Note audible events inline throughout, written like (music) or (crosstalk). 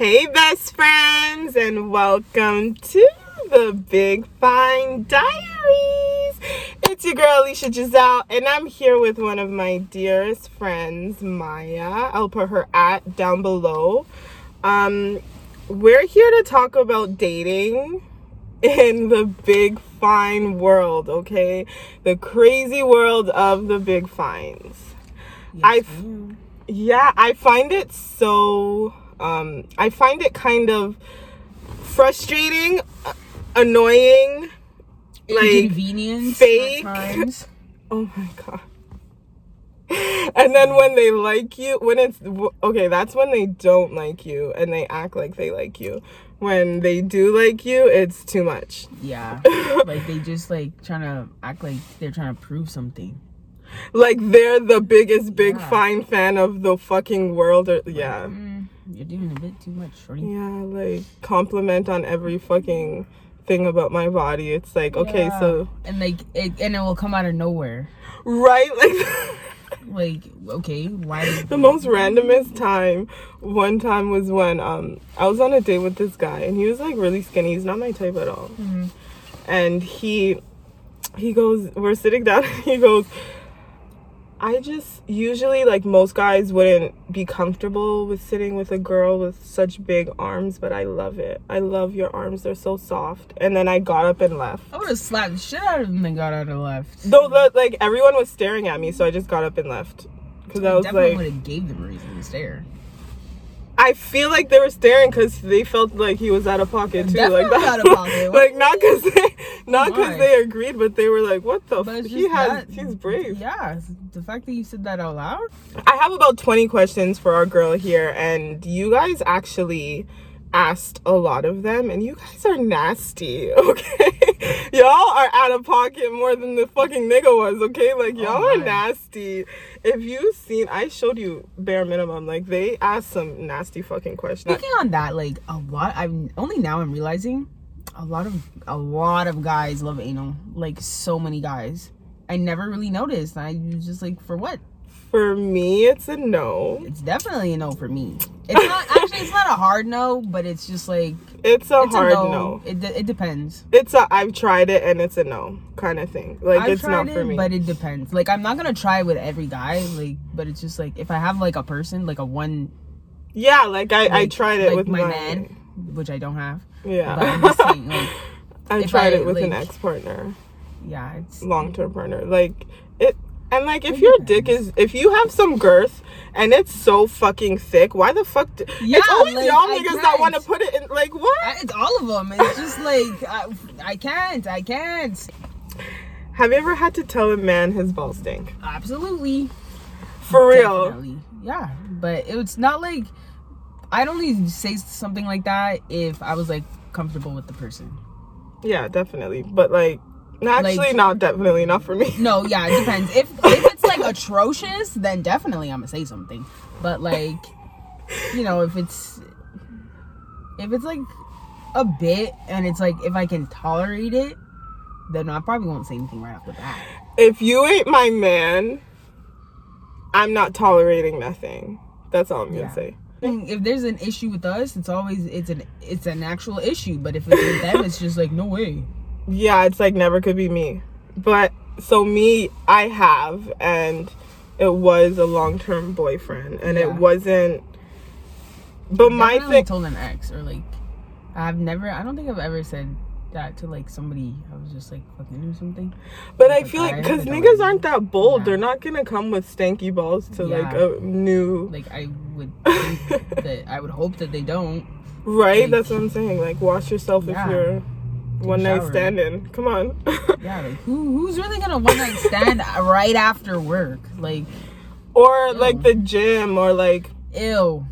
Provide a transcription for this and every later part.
Hey, best friends, and welcome to the Big Fine Diaries. It's your girl Alicia Giselle, and I'm here with one of my dearest friends, Maya. I'll put her at down below. Um, we're here to talk about dating in the big fine world, okay? The crazy world of the big fines. I yeah, I find it so um I find it kind of frustrating, annoying, like fake. (laughs) oh my god. And then when they like you, when it's okay, that's when they don't like you and they act like they like you. When they do like you, it's too much. Yeah, (laughs) like they just like trying to act like they're trying to prove something. Like they're the biggest big Yeah. fine fan of the fucking world or yeah. Mm, you're doing a bit too much, shorty. Yeah, like compliment on every fucking thing about my body. It's like, okay, Yeah. so and like it, and it will come out of nowhere. right like (laughs) Like okay, why? (laughs) the most randomest time one time was when um I was on a date with this guy and he was like really skinny. He's not my type at all. Mhm. And he he goes we're sitting down and (laughs) he goes I just usually like most guys wouldn't be comfortable with sitting with a girl with such big arms, but I love it. I love your arms. They're so soft. And then I got up and left. I would have slapped the shit out of him and got out of left. Though the, like everyone was staring at me, so I just got up and left. Cause I was Definitely like, would have gave them a reason to stare. I feel like they were staring because they felt like he was out of pocket too. Definitely like that. out of pocket. (laughs) like not because they, not because they agreed, but they were like, "What the? F-? He has, that- he's brave." Yeah, the fact that you said that out loud. I have about 20 questions for our girl here, and you guys actually asked a lot of them, and you guys are nasty, (laughs) okay? y'all are out of pocket more than the fucking nigga was, okay? Like, oh y'all are nasty. If you seen, I showed you bare minimum, like, they asked some nasty fucking questions. Speaking on that, like a lot, I'm only now I'm realizing a lot of a lot of guys love anal. Like so many guys. I never really noticed. I was just like, for what? For me, it's a no. It's definitely a no for me. It's not (laughs) actually. It's not a hard no, but it's just like It's a it's hard a no. no. It de- it depends. It's a, I've tried it and it's a no kind of thing. Like, I've it's not for it, me. but it depends. Like I'm not gonna try with every guy. Like, but it's just like if I have like a person, like a one, yeah, like, I, I tried it like with my my man, which I don't have. Yeah. But I'm just saying, like, (laughs) I tried I, it with an ex partner, yeah, it's long term partner. Like it, and like if your dick is, if you have some girth and it's so fucking thick, why the fuck? Do, Yeah, it's always like, y'all niggas that want to put it in. Like what? I- it's all of them. It's just like I, I can't, I can't. Have you ever had to tell a man his balls stink? Absolutely, For real? Definitely. Yeah, but it's not like I'd only say something like that if I was like comfortable with the person. Yeah, definitely. But like, actually, Like- not definitely, not for me. (laughs) No, yeah, it depends. If if it's like atrocious, then definitely I'm gonna say something. But like, you know, if it's if it's like a bit and it's like if I can tolerate it, then I probably won't say anything right off the bat. If you ain't my man, I'm not tolerating nothing. That's all I'm gonna Yeah. say. If there's an issue with us, it's always it's an it's an actual issue. But if it's with them, it's just like no way. Yeah, it's like never could be me. But so me, I have, and it was a long term boyfriend, and Yeah. it wasn't. But my thing, told an ex or like I've never. I don't think I've ever said that to like somebody. I was just like fucking or something. but I feel like because it niggas aren't that bold, Yeah. they're not gonna come with stanky balls to like a new. Like I would (laughs) think that I would hope that they don't. right? like- That's what I'm saying. Like, wash yourself Yeah. if you're one night shower. standing. Come on. (laughs) Yeah, like who who's really gonna one night stand right after work? Like or like the gym, or like. ew.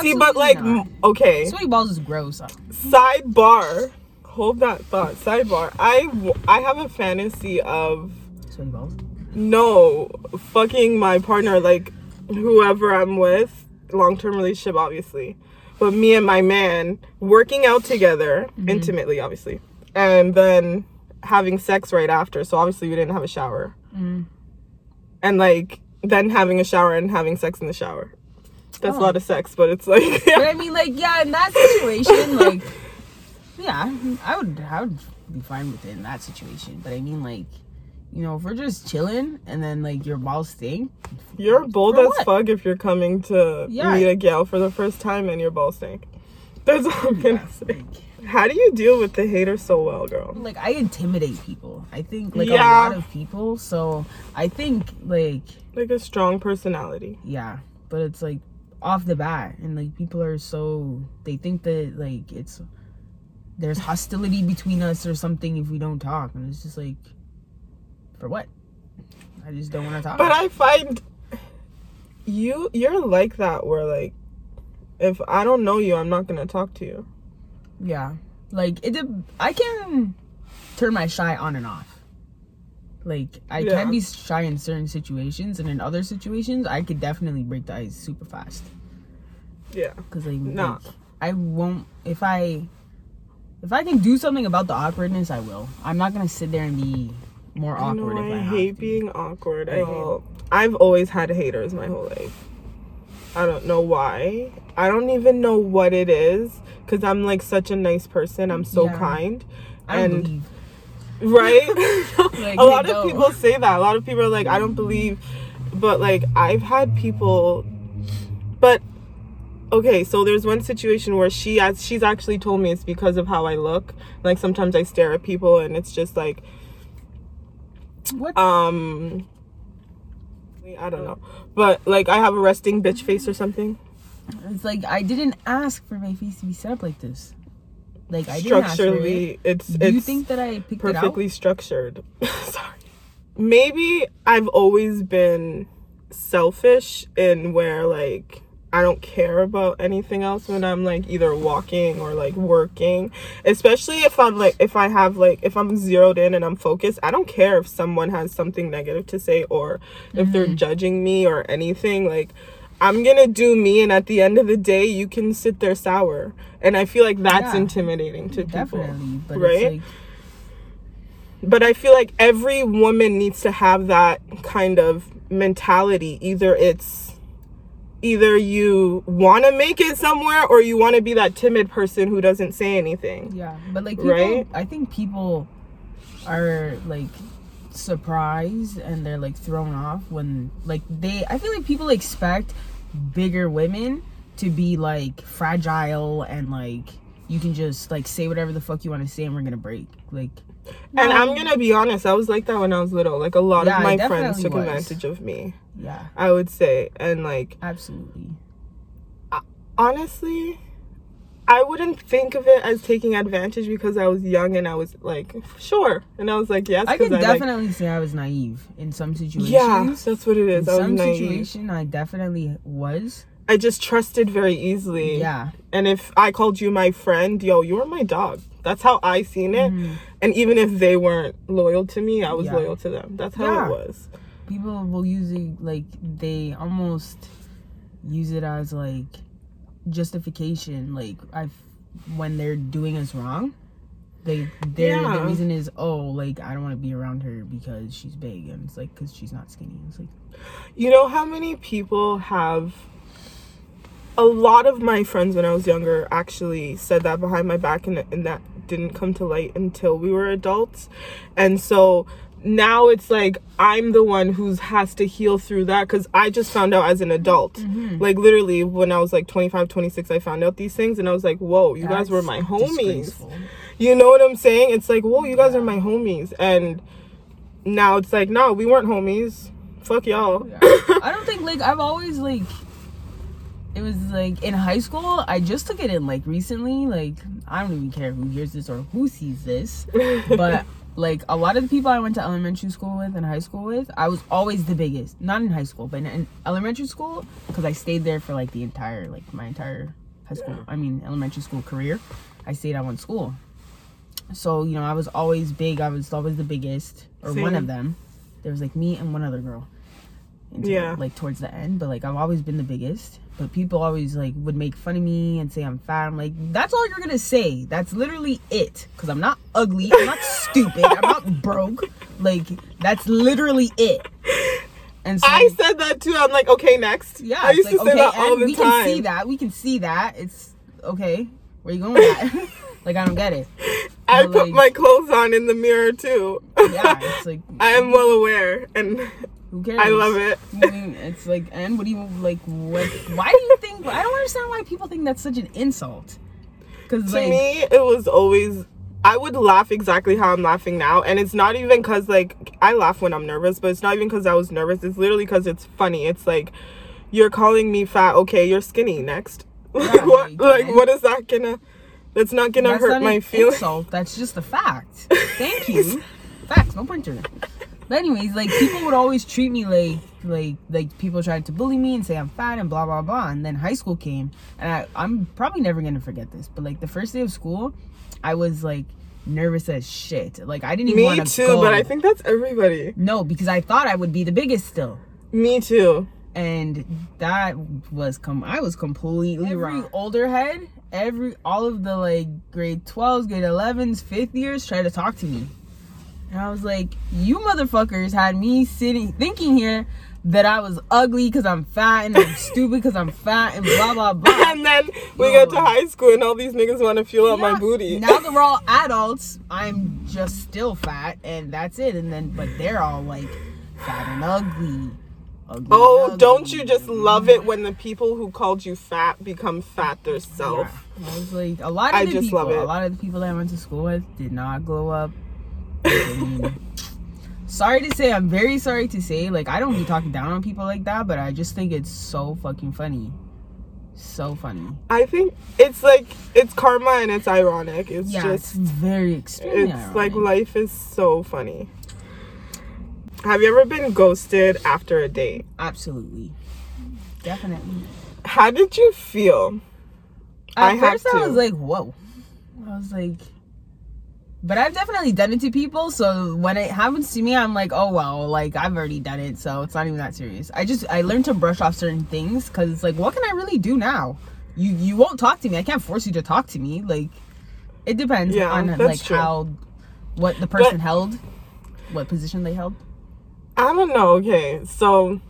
See, but like, not. okay. sweaty balls is gross. sidebar hold that thought sidebar I I have a fantasy of Sweaty balls. no fucking my partner like whoever i'm with long-term relationship obviously but me and my man working out together intimately obviously and then having sex right after so obviously we didn't have a shower Mm. and like then having a shower and having sex in the shower That's a Oh. lot of sex, but it's like (laughs) But I mean, like, yeah, in that situation, like, yeah, I would, I would be fine with it in that situation. But I mean, like, you know, if we're just chilling and then like your balls stink, you're bold as what? fuck if you're coming to Yeah. meet a gal for the first time and your balls stink. That's all I'm gonna say. like, How do you deal with the haters so well, girl? like I intimidate people. I think like Yeah. a lot of people. So I think like Like a strong personality. yeah, but it's like off the bat, and like people are so they think that like it's there's hostility between us or something if we don't talk, and it's just like for what? I just don't want to talk. But I find you you're like that where like if I don't know you, I'm not gonna talk to you. Yeah. Like it I can turn my shy on and off. Like I Yeah. can be shy in certain situations and in other situations I could definitely break the ice super fast. Yeah. Cause like, Nah. like, I won't if I if I can do something about the awkwardness I will. I'm not gonna sit there and be more I know awkward if I I hate being awkward. I Well- hate I've always had haters my whole life. I don't know why. I don't even know what it is because I'm like such a nice person. I'm so Yeah. kind. I and- believe. Right? (laughs) (laughs) Like, a lot of people say that. A lot of people are like, I don't believe, but like I've had people, but okay. So there's one situation where she as she's actually told me it's because of how I look. Like sometimes I stare at people and it's just like What um. I don't know, but like I have a resting bitch face or something. it's like I didn't ask for my face to be set up like this. Like I didn't ask for it. Structurally, it's Do it's you think that I picked perfectly structured. (laughs) Sorry. Maybe I've always been selfish in where like I don't care about anything else when I'm like either walking or like working. Especially if I'm like if I have like if I'm zeroed in and I'm focused, I don't care if someone has something negative to say or if they're Mm-hmm. judging me or anything like I'm gonna do me, and at the end of the day, you can sit there sour, and I feel like that's Yeah. intimidating to people Definitely, but right? it's like but I feel like every woman needs to have that kind of mentality. Either it's either you want to make it somewhere or you want to be that timid person who doesn't say anything. Yeah, but like people, Right? I think people are like surprised and they're like thrown off when like they. I feel like people expect bigger women to be like fragile and like you can just like say whatever the fuck you want to say and we're gonna break. Like, And. I'm to be honest, I was like that when I was little. Like a lot Yeah, of my friends took was. advantage of me, yeah, I would say. And like absolutely. honestly, I wouldn't think of it as taking advantage because I was young and I was like, sure. And I was like, yes, I can like- definitely say I was naive in some situations. yeah, that's what it is. in I was some situation, I definitely was. I just trusted very easily. Yeah. And if I called you my friend, yo, you were my dog. That's how I seen it. Mm-hmm. And even if they weren't loyal to me, I was. Yeah. loyal to them. That's how Yeah. it was. people will use it like they almost use it as like justification like i when they're doing us wrong they their Yeah. the reason is oh like i don't want to be around her because she's big and it's like because she's not skinny it's like You know how many people have a lot of my friends when I was younger actually said that behind my back and, and that didn't come to light until we were adults. And so now it's like I'm the one who has to heal through that cuz I just found out as an adult. Mm-hmm. Like literally when I was like 25, 26 I found out these things and I was like, "Whoa, you guys were my homies." You know what I'm saying? It's like, "Whoa, you guys are my homies." And now it's like, "No, we weren't homies. Fuck y'all." i don't think like i've always like it was like in high school i just took it in like recently like i don't even care who hears this or who sees this but (laughs) like a lot of the people I went to elementary school with and high school with, I was always the biggest. Not in high school, but in, in elementary school, because I stayed there for like the entire, like my entire high school. I mean, elementary school career. I stayed at one school, so you know I was always big. I was always the biggest, or one of them. There was like me and one other girl. Until, Yeah. Like towards the end, but like I've always been the biggest. But people always like would make fun of me and say I'm fat. I'm like, that's all you're gonna say. That's literally it. Cause I'm not ugly. I'm not (laughs) stupid. I'm not broke. Like that's literally it. And so I said that too. I'm like, okay, next. yeah, I used like to say okay, that all the we time. can see that. We can see that. It's okay. Where you going with that? (laughs) like I don't get it. (laughs) I But, put like- my clothes on in the mirror too. Yeah, it's like I am well aware, and who cares? I love it. It's like, and what do you like? What? Why do you think? I don't understand why people think that's such an insult. Because To like, me, it was always. I would laugh exactly how I'm laughing now, and it's not even because like I laugh when I'm nervous, but it's not even because I was nervous. It's literally because it's funny. It's like you're calling me fat. Okay, you're skinny. Next, (laughs) like what? like, Like what is that gonna? That's not gonna that's hurt not my feelings. insult. That's just a fact. (laughs) Thank you. Facts, no printer. But anyways, like people would always treat me like like like people tried to bully me and say I'm fat and blah blah blah. And then high school came, and I, I'm probably never gonna forget this. But like the first day of school, I was like nervous as shit. Like I didn't even Me want to too, go. but I think that's everybody. no, because I thought I would be the biggest still. Me too. and that was come. I was completely wrong. every older head, every all of the like grade 12s, grade 11s, fifth years tried to talk to me. And I was like, you motherfuckers had me sitting thinking here that I was ugly because I'm fat and I'm stupid because I'm fat and blah blah (laughs) blah. And then we Yo. get to high school, and all these niggas want to feel up my booty. Now that we're all (laughs) adults, I'm just still fat and that's it. And then but they're all like fat and ugly. ugly Oh, and don't you just love it when the people who called you fat become fat themselves? Yeah. I was like, a lot of I the just people, love it. a lot of the people that I went to school with did not glow up. Sorry to say, I'm very sorry to say, like I don't be talking down on people like that, but I just think it's so fucking funny, so funny. I think it's like it's karma and it's ironic. It's Yeah, it's just very extremely. it's like life is so funny. Have you ever been ghosted after a date? absolutely, definitely. How did you feel? At I first, I was like, whoa. I was like, but I've definitely done it to people. So when it happens to me, I'm like, oh well, like I've already done it, so it's not even that serious. I just I learned to brush off certain things because it's like, what can I really do now? You you won't talk to me. I can't force you to talk to me. Like, it depends Yeah, on like true. how what the person But- held, what position they held. I don't know. Okay, so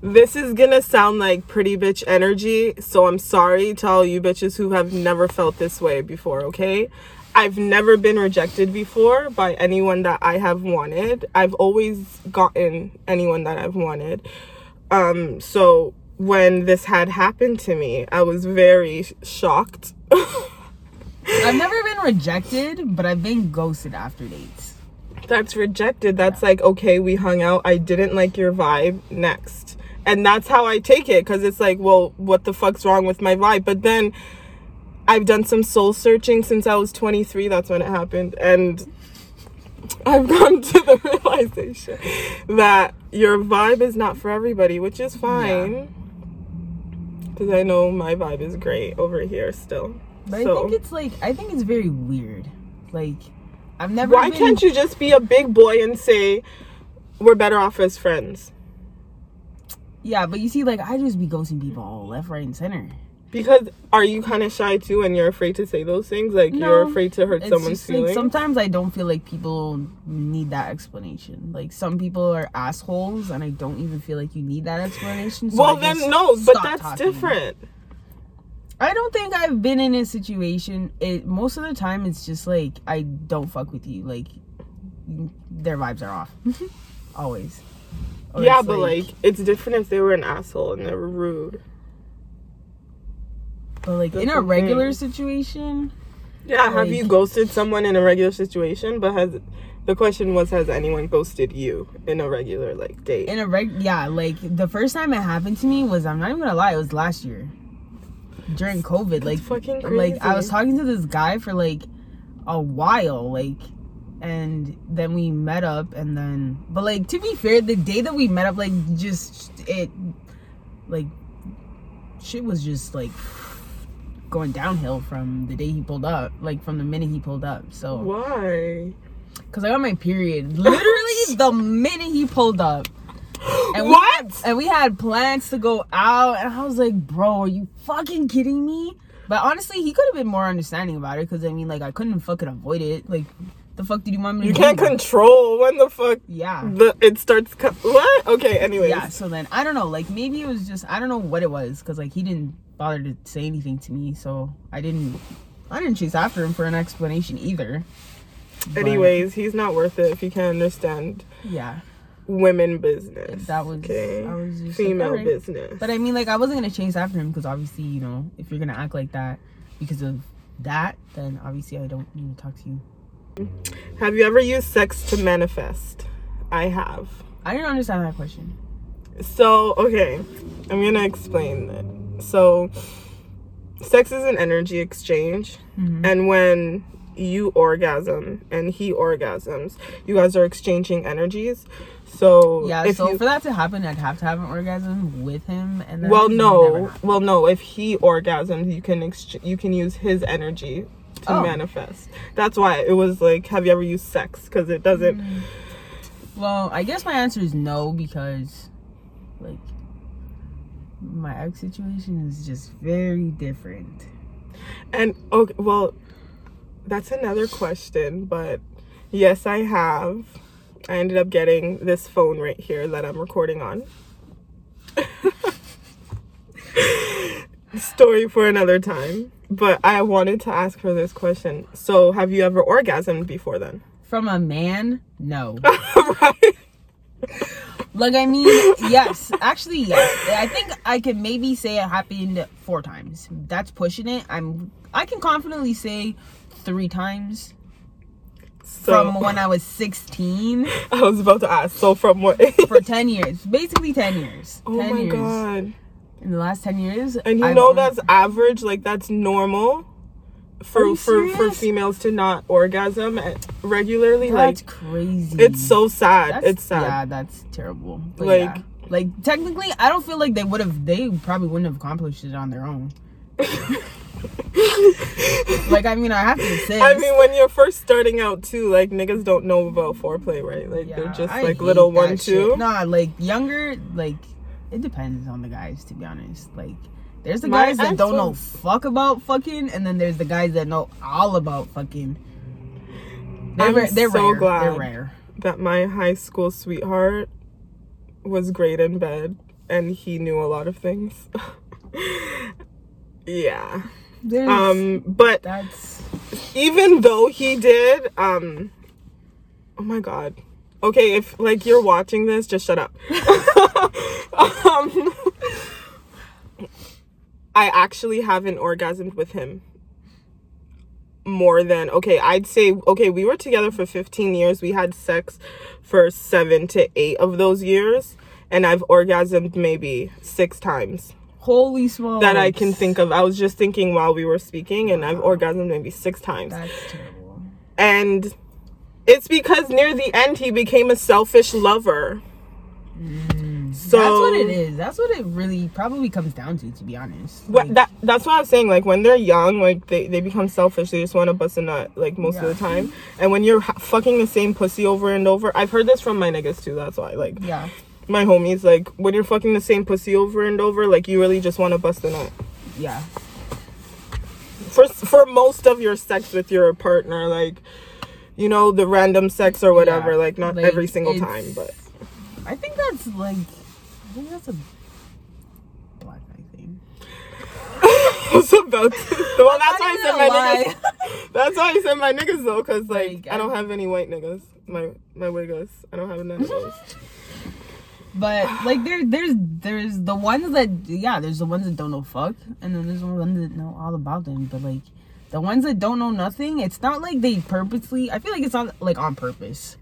this is gonna sound like pretty bitch energy. So I'm sorry to all you bitches who have never felt this way before. Okay, I've never been rejected before by anyone that I have wanted. I've always gotten anyone that I've wanted. Um, so when this had happened to me, I was very shocked. (laughs) I've never been rejected, but I've been ghosted after dates. that's rejected. That's like, okay, we hung out. I didn't like your vibe. Next. And that's how I take it because it's like, well, what the fuck's wrong with my vibe? But then I've done some soul searching since I was 23. That's when it happened. And I've come (laughs) to the realization that your vibe is not for everybody, which is fine. Because I know my vibe is great over here still. But so, I think it's like I think it's very weird. Like I've never. why been, can't you just be a big boy and say, we're better off as friends? Yeah, but you see, like I just be ghosting people all left, right, and center. Because are you kind of shy too and you're afraid to say those things? Like you're afraid to hurt someone's just like feelings? sometimes I don't feel like people need that explanation. Like some people are assholes, and I don't even feel like you need that explanation. So well, I then no, but that's talking. different. I don't think I've been in a situation. It most of the time it's just like I don't fuck with you. Like their vibes are off. (laughs) Always. Or yeah, but like, it's different if they were an asshole and they were rude. But like in a the regular thing. situation, Yeah, have you ghosted someone in a regular situation? But has the question was has anyone ghosted you in a regular like date? in a reg yeah, like the first time it happened to me was I'm not even gonna lie, it was last year. During COVID. Like fucking crazy. like I was talking to this guy for like a while, like and then we met up and then but like to be fair, the day that we met up, like just it like shit was just like going downhill from the day he pulled up, like from the minute he pulled up. So Why? Cause I got my period literally (laughs) the minute he pulled up. And we What? had- and we had plans to go out, and I was like, "Bro, are you fucking kidding me?" But honestly, he could have been more understanding about it, cause I mean, like, I couldn't fucking avoid it. Like, The fuck did you want me to You can't control when the fuck Yeah. the it starts. Co- what? Okay. Anyways. Yeah, so then I don't know, like maybe it was just I don't know what it was because like he didn't bother to say anything to me, so I didn't I didn't chase after him for an explanation either. But, Anyways, he's not worth it if you can't understand yeah, women business. that was okay. I was just Female like, business. But I mean, like I wasn't gonna chase after him because obviously you know if you're gonna act like that because of that, then obviously I don't need to talk to you. Have you ever used sex to manifest? I have. I didn't understand that question. So, okay, I'm gonna explain it. So, sex is an energy exchange, Mhm. and when you orgasm and he orgasms, you guys are exchanging energies. So, Yeah, if so you, for that to happen, I'd have to have an orgasm with him, and then well, no, well, no. If he orgasms, you can ex- you can use his energy to Oh. manifest. That's why it was like, have you ever used sex? Because it doesn't. Mm. Well, I guess my answer is no because, like, my ex situation is just very different. And okay, well, that's another question, but yes, I have. I ended up getting this phone right here that I'm recording on. (laughs) Story for another time. But I wanted to ask her this question. So, have you ever orgasmed before then? From a man, no. (laughs) right. like, I mean, yes, actually, yes. I think I could maybe say it happened four times. That's pushing it. I'm. I can confidently say three times So, from when I was 16 (laughs) I was about to ask. So, from what age? for 10 years, basically 10 years. Oh 10 my years. god. In the last 10 years, And you I've know that's average, like that's normal for for for females to not orgasm regularly. That's like crazy. it's so sad. That's- it's sad. Yeah, that's terrible. But Like- yeah. like technically, I don't feel like they would have. They probably wouldn't have accomplished it on their own. (laughs) Like, I mean, I have to say. I mean, when you're first starting out too, like niggas don't know about foreplay, right? Like they're just I like little one shit. two. Nah, like younger, like it depends on the guys. To be honest, like there's the My guys that don't know fuck about fucking, and then there's the guys that know all about fucking. They're, I'm they're so rare. glad. They're rare. That my high school sweetheart was great in bed, and he knew a lot of things. (laughs) yeah. There's, Um, but that's even though he did um oh my god okay if like you're watching this just shut up (laughs) um i actually haven't orgasmed with him more than okay i'd say okay we were together for 15 years we had sex for seven to eight of those years and i've orgasmed maybe six times holy smokes. that i can think of i was just thinking while we were speaking and i've orgasmed maybe six times That's terrible. and it's because near the end he became a selfish lover. So Mm. That's what it is. That's what it really probably comes down to, to be honest. What Like, that that's what I'm saying. Like when they're young, like they, they become selfish. They just want to bust a nut, like most of the time. And when you're ha- fucking the same pussy over and over, I've heard this from my niggas too. That's why, like yeah, my homies, like when you're fucking the same pussy over and over, like you really just want to bust a nut. yeah. For for most of your sex with your partner, like you know the random sex or whatever. Yeah, Like not like, every single time, but. I think that's like, think that's a black guy thing. (laughs) I was about to. Well, that's why I said my niggas. (laughs) That's why I said my niggas though, cause like, Like, I don't have any white niggas. My my wiggas. I don't have none of those. (laughs) But (sighs) like there there's there's the ones that yeah, there's the ones that don't know fuck and then there's the ones that know all about them. But like the ones that don't know nothing, it's not like they purposely I feel like it's not like on purpose.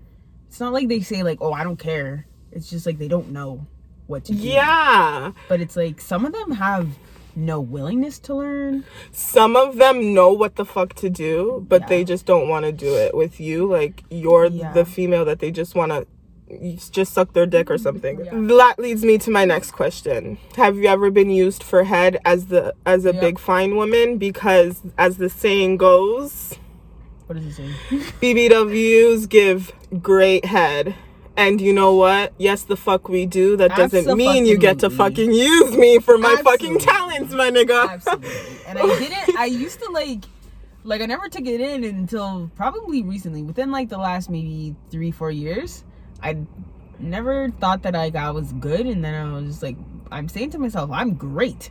It's not like they say like, Oh, I don't care. It's just like they don't know what to do. Yeah, But it's like some of them have no willingness to learn. some of them know what the fuck to do, but Yeah. they just don't want to do it with you. Like you're Yeah. the female that they just want to. Just suck their dick or mm-hmm. something. Yeah. That leads me to my next question. Have you ever been used for head as the as a big fine woman? Because as the saying goes, What does it say? BBWs give great head. And you know what? Yes, the fuck we do. That doesn't mean you get to Abso-fucking-lutely. use me for my fucking talents, my nigga. Absolutely. And I didn't I used to like like I never took it in until probably recently, within like the last maybe three, four years. I never thought that like I was good, and then I was just like, I'm saying to myself, I'm great,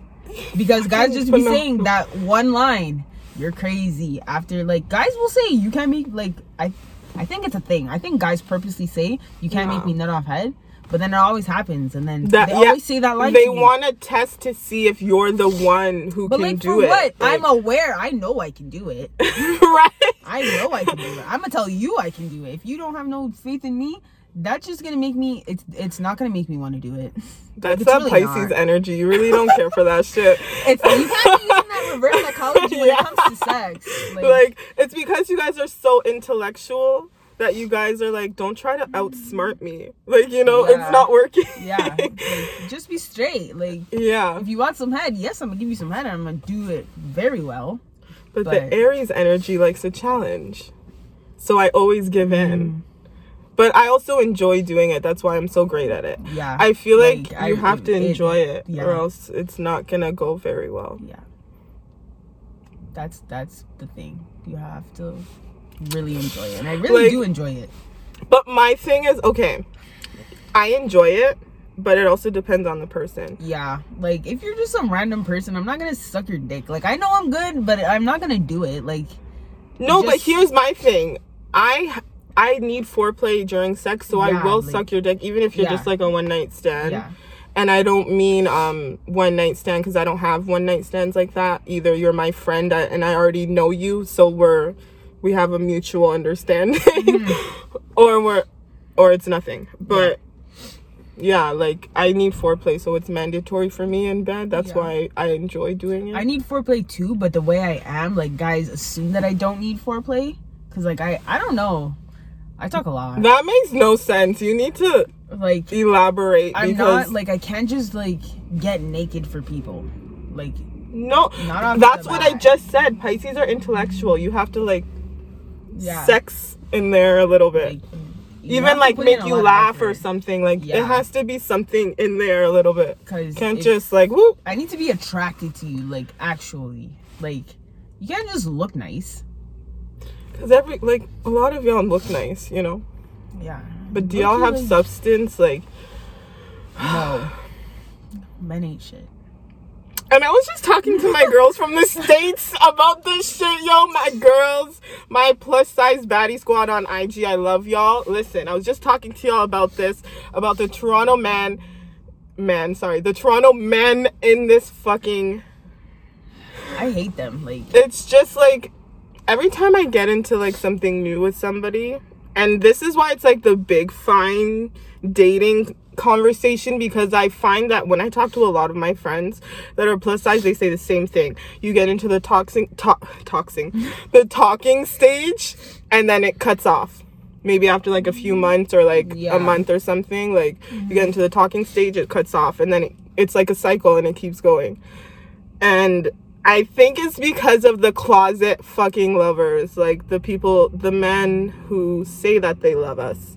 because guys just be (laughs) saying that one line, "You're crazy." After like guys will say, "You can't make like I." I think it's a thing. I think guys purposely say you can't make me nut off head, but then it always happens, and then That- they yeah, always say that line. they want to test to see if you're the one who But can like do it. what? Like- I'm aware. I know I can do it. (laughs) right. I know I can do it. I'm gonna tell you I can do it. If you don't have no faith in me, that's just gonna make me. It's it's not gonna make me want to do it. That's that really Pisces not. energy. You really don't care for that shit. (laughs) It's you can't (laughs) be using that reverse psychology when Yeah. it comes to sex. (laughs) Like, like it's because you guys are so intellectual that you guys are like don't try to outsmart me like you know Yeah. it's not working yeah, like, just be straight. Like (laughs) yeah if you want some head, yes, I'm gonna give you some head, and I'm gonna do it very well. but, but- the aries energy likes a challenge so i always give Mm. in but i also enjoy doing it that's why i'm so great at it Yeah, i feel like, Like, I- you have to it- enjoy it, yeah. or else it's not gonna go very well yeah. That's that's the thing. You have to really enjoy it, and I really Like- do enjoy it. but my thing is okay i enjoy it but it also depends on the person Yeah, like if you're just some random person, I'm not gonna suck your dick. Like I know I'm good, but I'm not gonna do it. Like No, but Just- here's my thing. I I need foreplay during sex, so I will like- suck your dick, even if you're Yeah. just like a one night stand. yeah, And I don't mean um one night stand because I don't have one night stands like that. Either you're my friend and I already know you, so we're we have a mutual understanding, Mm-hmm. (laughs) or we're or it's nothing. But yeah. like I need foreplay, so it's mandatory for me in bed. That's Yeah. why I enjoy doing it. I need foreplay too. But the way I am, like guys assume that I don't need foreplay, cause like I I don't know. I talk a lot. that makes no sense. You need to Like elaborate I'm because not like I can't just like get naked for people. Like no Not that's what i just said pisces are intellectual you have to like yeah, sex in there a little bit like, even like make you laugh or something like it has to be something in there a little bit Cause can't just like whoop I need to be attracted to you. Like actually, like you can't just look nice. Because every like a lot of y'all look nice you know Yeah. but do y'all have like- substance like No. (sighs) Men ain't shit. And I was just talking to my (laughs) girls from the States about this shit, yo. My girls, my plus size baddie squad on IG. I love y'all. Listen, I was just talking to y'all about this, about the Toronto man, man, sorry, the Toronto men in this fucking. I hate them. Like It's just like every time I get into like something new with somebody, and this is why it's like the big fine dating conversation because I find that when I talk to a lot of my friends that are plus size, they say the same thing. You get into the toxing, to- toxing, (laughs) the talking stage, and then it cuts off. Maybe after like a few mm-hmm. months or like Yeah. a month or something, like you get mm-hmm. into the talking stage, it cuts off, and then it, it's like a cycle and it keeps going. And I think it's because of the closet fucking lovers, like the people, the men who say that they love us,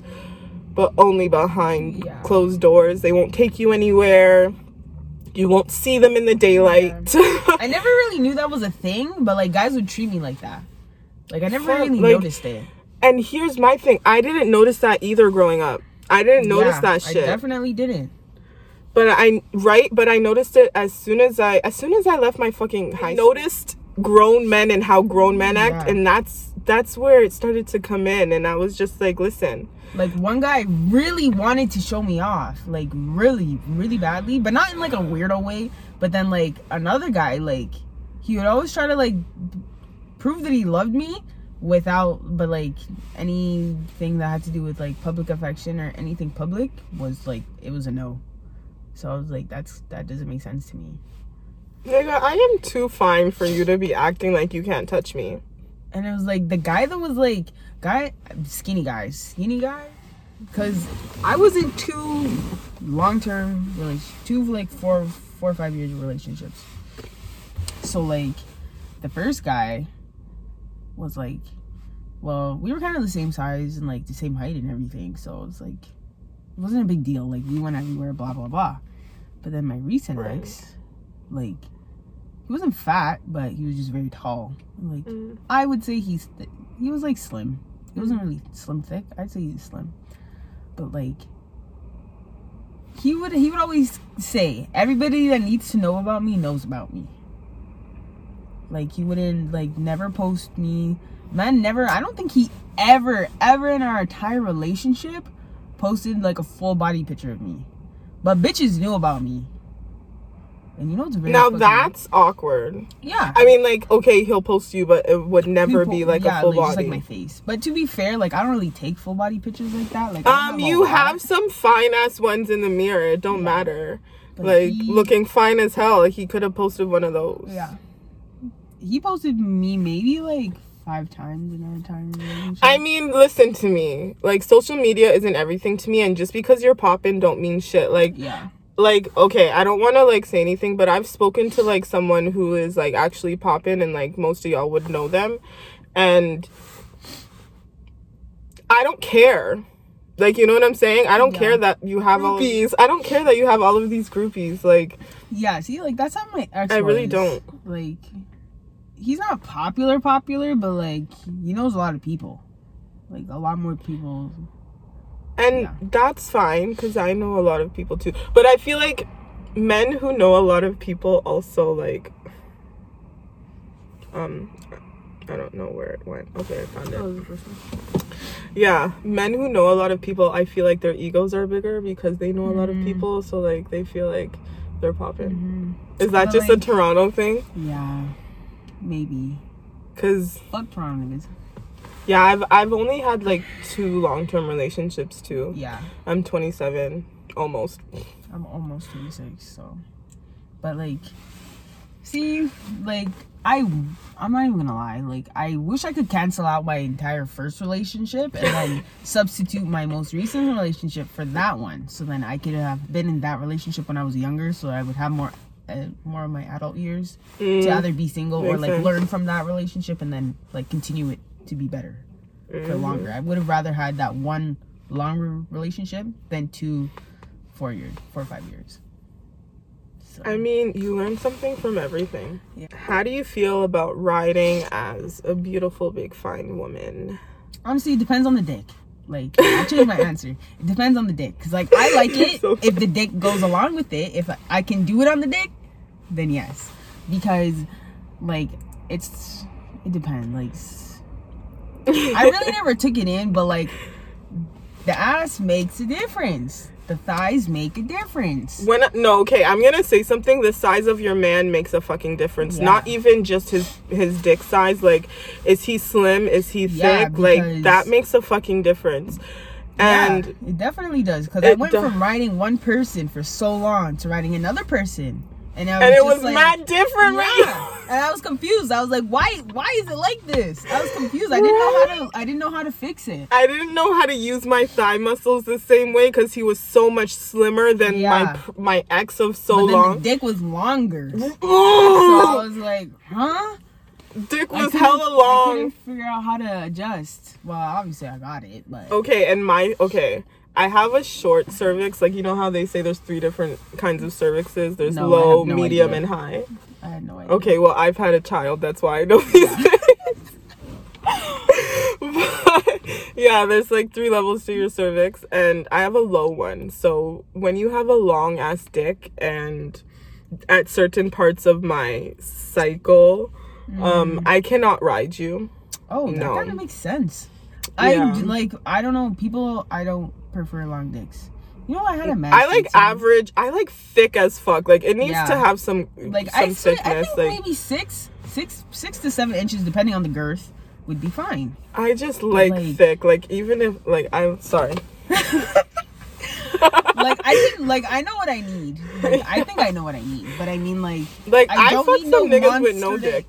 but only behind Yeah. closed doors. They won't take you anywhere. You won't see them in the daylight. I never really knew that was a thing, but like guys would treat me like that. Like I never really like, noticed it. and here's my thing I didn't notice that either growing up. I didn't notice Yeah, that shit. I definitely didn't. But I right, but I noticed it as soon as I as soon as I left my fucking high. I noticed grown men and how grown men act, and that's that's where it started to come in, and I was just like, listen, Like one guy really wanted to show me off, like really, really badly, but not in like a weirdo way. But then like another guy, like he would always try to like prove that he loved me without, but like anything that had to do with like public affection or anything public was like it was a no. So I was like, that's that doesn't make sense to me. nigga, I am too fine for you to be acting like you can't touch me. and it was like the guy that was like guy skinny guy skinny guy? Because i was in two long-term relation two like four four or five years of relationships. So like the first guy was like well we were kind of the same size and like the same height and everything. So it's like it wasn't a big deal. Like we went everywhere blah blah blah but then my recent Right. ex like he wasn't fat, but he was just very tall. Like Mm. I would say he's th- he was like slim. He wasn't really slim thick. I'd say he's slim, but like he would he would always say everybody that needs to know about me knows about me. Like he wouldn't like never post me. Man, never. I don't think he ever ever in our entire relationship posted like a full body picture of me. But bitches knew about me. And you know it's very Now fucking- that's awkward. yeah. I mean, like, okay, he'll post you, but it would never People- be like yeah, a full like, just body. like my face. But to be fair, like I don't really take full body pictures like that. Like I um, you have some fine ass ones in the mirror. It don't matter. but like he- looking fine as hell. Like he could have posted one of those. Yeah. He posted me maybe like five times in our entire relationship. I mean, listen to me. Like, social media isn't everything to me, and just because you're popping, don't mean shit. Like, yeah. like okay i don't want to like say anything but i've spoken to like someone who is like actually popping and like most of y'all would know them and i don't care like you know what i'm saying i don't Yeah. care that you have all these i don't care that you have all of these groupies like Yeah, see, like that's how my ex I really was. don't. Like, he's not popular, popular, but like he knows a lot of people, like a lot more people. and Yeah. that's fine because i know a lot of people too but i feel like men who know a lot of people also like um i don't know where it went okay i found it Yeah, men who know a lot of people, I feel like their egos are bigger because they know a lot of Mhm. people, so like they feel like they're popping. Mhm. Is that But, just like- a Toronto thing? Yeah, maybe. Cause Fuck Toronto niggas. yeah, I've I've only had like two long term relationships too. Yeah, I'm 27, almost. I'm almost 26, so. But like, see, like I, I'm not even gonna lie. Like I wish I could cancel out my entire first relationship and then (laughs) substitute my most recent relationship for that one. So then I could have been in that relationship when I was younger, so I would have more, more of my adult years to Mm, either be single or like sense. learn from that relationship and then like continue it to be better for mhm. longer. I would have rather had that one longer relationship than two, four years, four or five years. So, I mean, you learn something from everything. Yeah. How do you feel about riding as a beautiful, big, fine woman? honestly, it depends on the dick. Like, I changed my (laughs) answer. It depends on the dick. Cause like I like it So if the dick goes along with it. If I- I can do it on the dick, then yes. Because like it's it depends. Like I really never took it in, but like the ass makes a difference. The thighs make a difference. When no, okay, I'm gonna say something. The size of your man makes a fucking difference. Yeah. Not even just his his dick size. Like, is he slim? Is he Yeah, thick? like that makes a fucking difference. And yeah, it definitely does. Because I went from riding one person for so long to riding another person, and I was it was like, mad different, right? Yeah. And I was confused. I was like, why why is it like this? I was confused. I didn't know how to I didn't know how to fix it. I didn't know how to use my thigh muscles the same way because he was so much slimmer than my Yeah. pr- my ex of so long. the dick was longer. (gasps) So I was like, huh? dick was hella I long. couldn't figure out how to adjust. Well, obviously I got it, but Okay, and my okay. I have a short cervix. Like you know how they say there's three different kinds of cervixes. There's No, low, no medium, idea. and high. I had no idea. Okay, well I've had a child. That's why I know these things. (laughs) But, yeah, there's like three levels to your cervix, and I have a low one. So when you have a long ass dick, and at certain parts of my cycle, um, I cannot ride you. Oh, that No. kind of makes sense. Yeah. I like I don't know people. I don't prefer long dicks. You know, I had a man. I like average. I like thick as fuck. Like it needs Yeah. to have some Like some I, say, I think like maybe six, six, six to seven inches, depending on the girth, would be fine. I just like, like- thick. Like even if like I'm sorry. (laughs) (laughs) Like I didn't like I know what I need. Like, I think I know what I need, but I mean like Like I I, fucked some no niggas with no monster dick.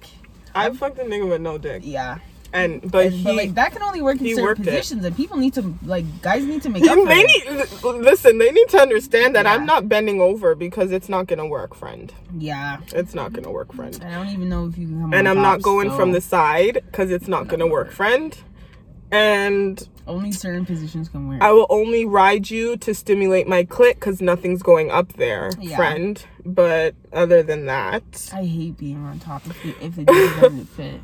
I fucked a nigga with no dick, Yeah, and but And- he. but like that can only work in certain worked it. positions, and people need to like guys need to make up they it. need listen. They need to understand that Yeah. I'm not bending over because it's not gonna work, friend. Yeah, It's not gonna work, friend. I don't even know if you can come. And I'm not going so- from the side because it's not gonna work, friend. And Only certain positions can work. I will only ride you to stimulate my clit because nothing's going up there, Yeah. friend. But other than that, I hate being on top if it, if it doesn't fit.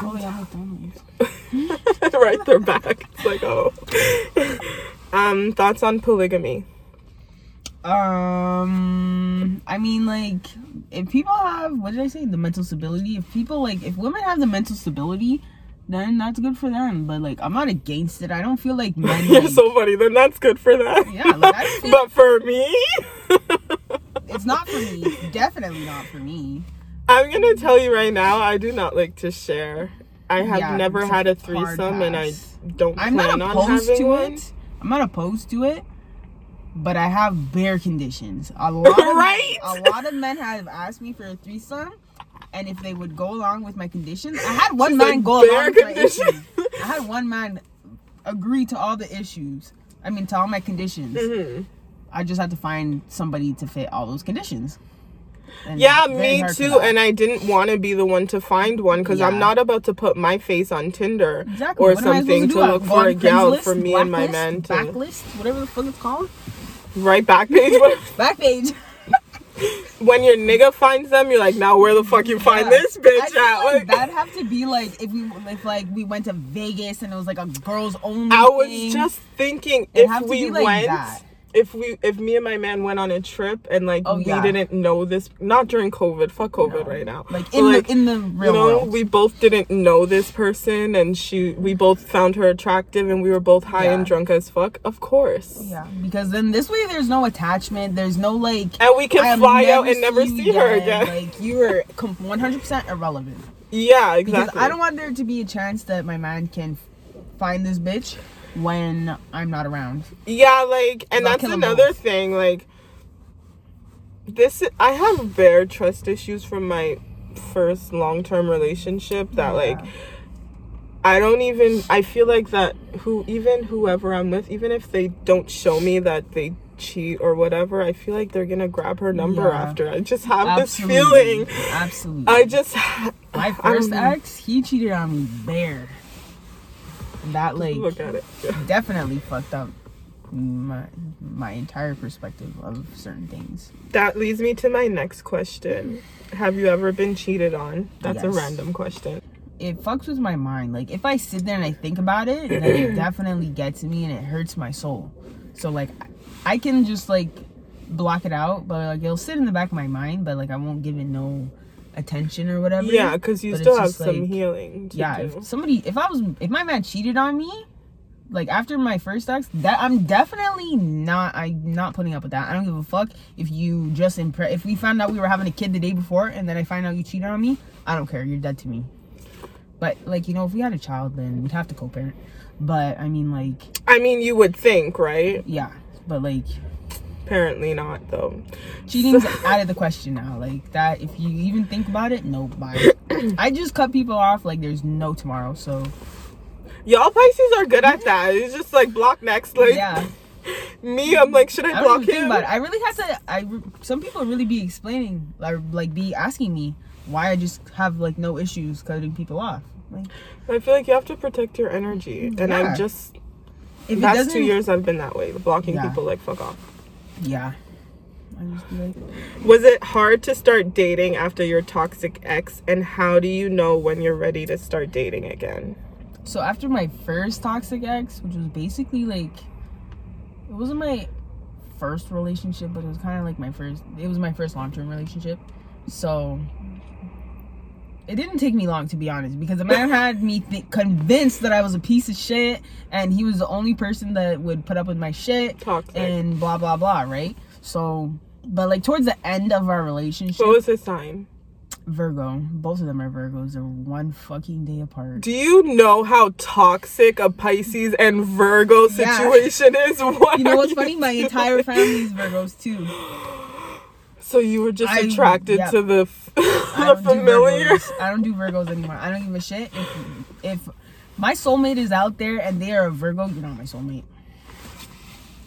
Oh yeah, McDonald's. (laughs) right there back. It's like, oh. um, thoughts on polygamy? Um, I mean, like, if people have what did I say? The mental stability. If people like, if women have the mental stability, then that's good for them. But like, I'm not against it. I don't feel like men. (laughs) You're like- so funny. Then that's good for them. Yeah, like, I feel- (laughs) but for me, it's not for me. Definitely not for me. I'm gonna tell you right now. I do not like to share. I have Yeah, never had a threesome, and I don't I'm plan not on opposed having to one. it. I'm not opposed to it, but I have bare conditions. A (laughs) lot of Right? a lot of men have asked me for a threesome, and if they would go along with my conditions, I had one She's man like, go along with my conditions. issues. (laughs) I had one man agree to all the issues. I mean, to all my conditions. Mhm. I just had to find somebody to fit all those conditions. Yeah, me too. And I didn't want to be the one to find one because I'm not about to put my face on Tinder Exactly. or What am I supposed something to? I look for a gal Craigslist, for me and my Blacklist, man to Backlist, whatever the fuck it's called. right back page. (laughs) But Backpage. when your nigga finds them, you're like, now where the fuck you find Yeah. this bitch at? like (laughs) that'd have to be like if we if like we went to Vegas and it was like a girls only. I was thing. just thinking It'd if to we like went, that. If we, if me and my man went on a trip and like Oh, we yeah. didn't know this, not during COVID, fuck COVID No. right now, like in like, the in the real you know, world. we both didn't know this person, and she, we both found her attractive, and we were both high and drunk as fuck. Of course, yeah, because then this way there's no attachment. There's no like. and we can fly out and never see her again. Like you are 100 percent irrelevant. yeah, Because exactly. I don't want there to be a chance that my man can find this bitch when I'm not around. Yeah, like, and that's another both. thing. Like, this, I have bare trust issues from my first long term relationship. That like, I don't even. I feel like that who even whoever I'm with, even if they don't show me that they cheat or whatever, I feel like they're gonna grab her number Yeah. after. I just have Absolutely. this feeling. Absolutely. I just. My first I'm- ex, he cheated on me bare. That like Look at it. Yeah. (laughs) definitely fucked up my my entire perspective of certain things. That leads me to my next question. Have you ever been cheated on? That's a random question. It fucks with my mind. Like if I sit there and I think about it, then it (clears throat) definitely gets to me and it hurts my soul. So like I can just like block it out, but like it'll sit in the back of my mind, but like I won't give it no attention or whatever. Yeah, because you But still have some like, healing. Yeah do. if somebody if i was if my man cheated on me like after my first ex that i'm definitely not i'm not putting up with that i don't give a fuck if you just impress if we found out we were having a kid the day before and then i find out you cheated on me i don't care you're dead to me but like you know if we had a child then we'd have to co-parent but i mean like I mean, you would think, right? yeah but like Apparently not, though. cheating's out of the question now like that if you even think about it no bye (coughs) i just cut people off like there's no tomorrow so Y'all Pisces are good at that. It's just like block next. Like yeah (laughs) me, I'm like, should I, I block him? it. I really have to. I some people really be explaining, like, like be asking me why I just have like no issues cutting people off. Like, I feel like you have to protect your energy, and Yeah. I'm just if it past two years I've been that way, blocking Yeah. people like fuck off. Yeah. I just be like, Was it hard to start dating after your toxic ex, and how do you know when you're ready to start dating again? so after my first toxic ex, which was basically like, it wasn't my first relationship, but it was kind of like my first. It was my first long term relationship, so. It didn't take me long to be honest because the man had me th- convinced that I was a piece of shit and he was the only person that would put up with my shit Toxic. and blah blah blah, right? So, but like towards the end of our relationship, what was his sign? Virgo, both of them are Virgos. They're one fucking day apart. Do you know how toxic a Pisces and Virgo Yeah. situation is? (laughs) What You know what's funny? My entire family is Virgos too. (gasps) (gasps) (gasps) So you were just I- attracted yep. to the f- (laughs) the don't do familiar. I don't do Virgos anymore. I don't give a shit if if my soulmate is out there and they are a Virgo. You're not my soulmate.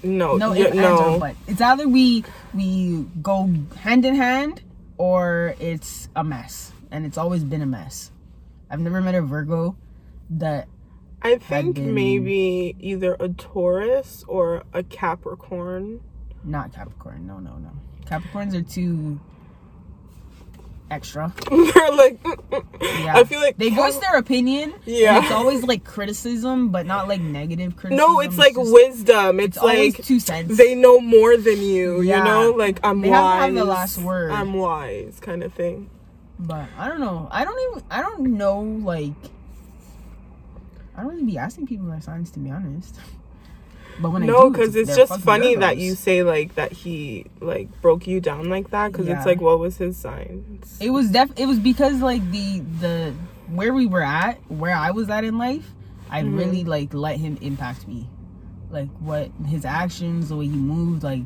No, No, ands, or no. but. It's either we we go hand in hand or it's a mess, and it's always been a mess. I've never met a Virgo that I think been- maybe either a Taurus or a Capricorn. Not Capricorn. No, no, no. Capricorns are too extra. (laughs) They're like. (laughs) Yeah. I feel like They Cap- voice their opinion. Yeah. it's always like criticism, but not like negative (laughs) criticism. No, it's like just- wisdom. It's, It's like two cents. they know more than you. Yeah. You know, like I'm They have wise. have the last word. I'm wise, kind of thing. But I don't know. I don't even. I don't know. Like, I don't really be asking people their signs to be honest. But when I No, because it's just funny that you say like that he like broke you down like that. Because Yeah. it's like, what was his sign? It was def. It was because like the the where we were at, where I was at in life, I Mhm. really like let him impact me, like what his actions, the way he moved. Like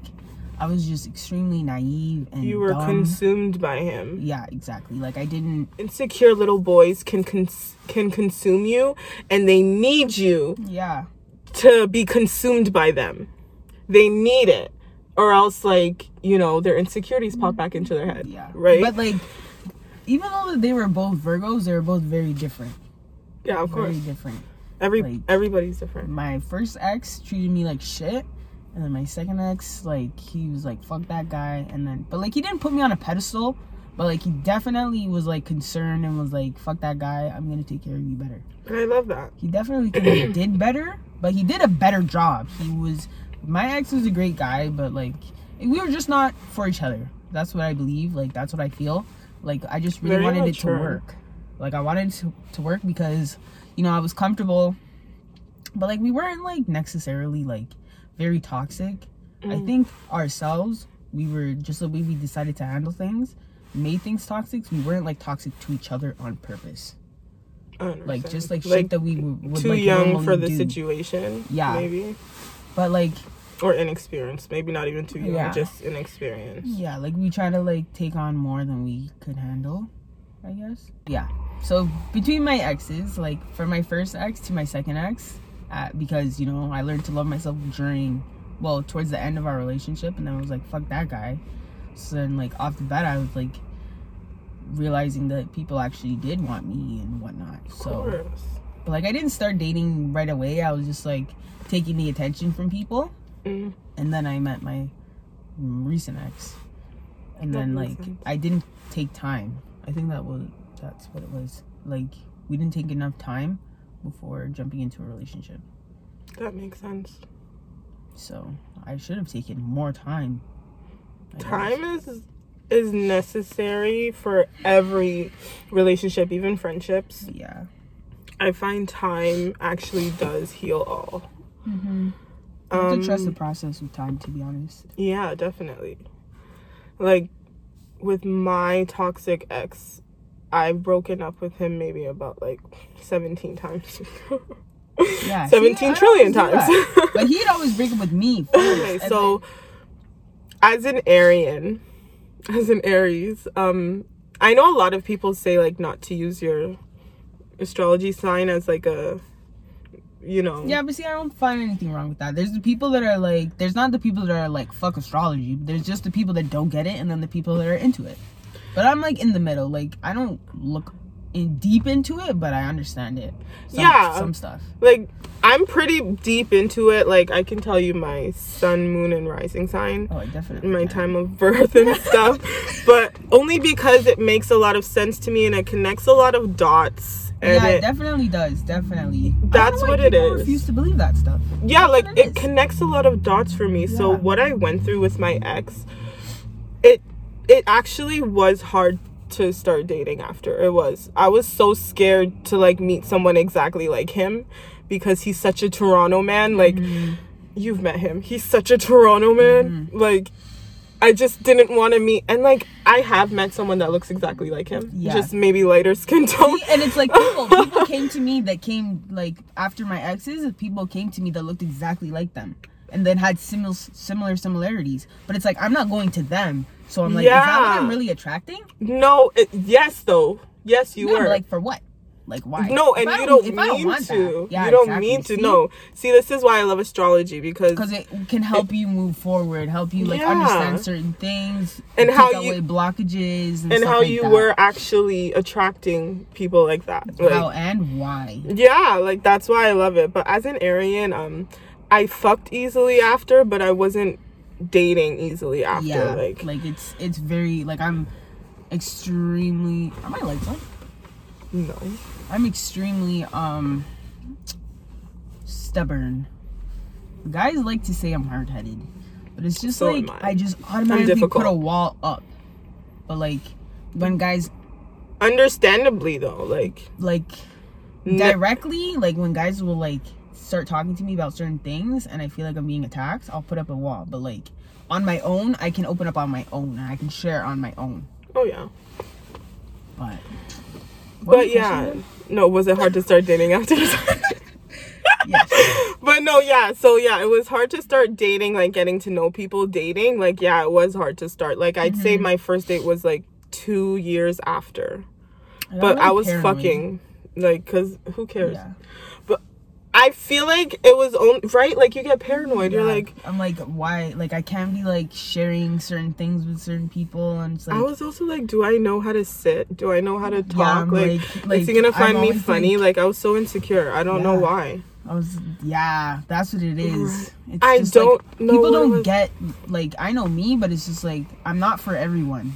I was just extremely naive and you were dumb. consumed by him. yeah, exactly. Like I didn't. Insecure little boys can cons- can consume you, and they need you Yeah, to be consumed by them. They need it, or else like you know their insecurities pop back into their head. yeah. Right. But like, even though they were both Virgos, they were both very different. yeah, of Very course. different. Every like- everybody's different. my first ex treated me like shit and then my second ex like he was like fuck that guy and then but like he didn't put me on a pedestal but like he definitely was like concerned and was like fuck that guy i'm gonna take care of you better I love that. he definitely could have (clears throat) did better but he did a better job. He was my ex was a great guy but like we were just not for each other. That's what i believe like that's what i feel. Like i just really Very wanted it to work. Like i wanted to, to work because you know i was comfortable. But like we weren't like necessarily like very toxic. I Mm. think ourselves we were just the way we decided to handle things made things toxic we weren't like toxic to each other on purpose I like just like, shit that we would, would too like young for the do. situation. Yeah. maybe but like or inexperienced. Maybe not even too young, Yeah. just inexperienced. Yeah, like we try to like take on more than we could handle, I guess. Yeah. So between my exes, like from my first ex to my second ex, uh, because you know I learned to love myself during, well, towards the end of our relationship, and then I was like, fuck that guy. So then, like off the bat, I was like realizing that people actually did want me and whatnot. Of So, course. but like I didn't start dating right away. I was just like taking the attention from people Mm. and then I met my recent ex, and That then like sense. I didn't take time. I think that was that's what it was. Like we didn't take enough time before jumping into a relationship. That makes sense. So I should have taken more time. I guess. Time is is necessary for every relationship, even friendships. Yeah. I find time actually does heal all. Mm-hmm. You have Um, to trust the process with time. To be honest. Yeah, definitely. Like with my toxic ex, I've broken up with him maybe about like 17 times. (laughs) Yeah. 17 see, I trillion times. but he'd always break up with me. First, okay, so as an Arian, (laughs) as an Aries, um I know a lot of people say like not to use your astrology sign as like a you know Yeah, but see, I don't find anything wrong with that. There's the people that are like, there's not the people that are like, fuck astrology. There's just the people that don't get it, and then the people that are into it. But I'm like in the middle. Like, I don't look in deep into it, but I understand it. Some, Yeah. Some stuff. like I'm pretty deep into it. Like I can tell you my sun, moon, and rising sign. Oh, I definitely. my can. time of birth and (laughs) stuff but only because it makes a lot of sense to me and it connects a lot of dots and yeah, it it, definitely does. Definitely. That's what it is. Refuse to believe that stuff. yeah like what it it connects a lot of dots for me so what i went through with my ex it it actually was hard to start dating after it was i was so scared to like meet someone exactly like him because he's such a toronto man like Mm-hmm. you've met him he's such a toronto man like I just didn't want to meet, and like I have met someone that looks exactly like him, Yeah. just maybe lighter skin tone. See, and it's like people (laughs) people came to me that came like after my exes people came to me that looked exactly like them and then had similar similar similarities but it's like i'm not going to them so i'm like yeah. is that what i'm really attracting No, it, yes though, yes you no, were. like for what Like why? No, and If I you don't if I mean want that- to. Yeah, you don't exactly. mean to. See? No. See, this is why I love astrology because because it can help you move forward, help you like Yeah. understand certain things, And how you- blockages, and, and how like you that. were actually attracting people like that. Like, how and why. yeah, like that's why I love it. But as an Aryan, um, I fucked easily after, but I wasn't dating easily after. yeah, like, like it's it's very like I'm extremely. Am I lights on? no. I'm extremely um stubborn. Guys like to say I'm hard headed, but it's just So like I. I. just automatically put a wall up. But like when guys Understandably though, like like directly, like when guys will like start talking to me about certain things and I feel like I'm being attacked, I'll put up a wall. But like on my own, I can open up on my own and I can share on my own. oh yeah. But But yeah, no, was it hard to start dating after (laughs) yes. (laughs) but no, yeah. So yeah, it was hard to start dating, like getting to know people, dating. Like yeah, it was hard to start. Like I'd say Mm-hmm. my first date was like two years after, got but I was paranoid. fucking like, cause who cares? Yeah. I feel like it was only right. Like you get paranoid. You're like, I'm like, why? Like, I can't be like sharing certain things with certain people, and it's like, I was also like, do I know how to sit? Do I know how to talk? I'm like, like- is he gonna I'm find me funny? like- Like, I was so insecure. I don't know why. I was, yeah, that's what it is. It's I just, don't like, know People don't was. get like I know me, but it's just like I'm not for everyone.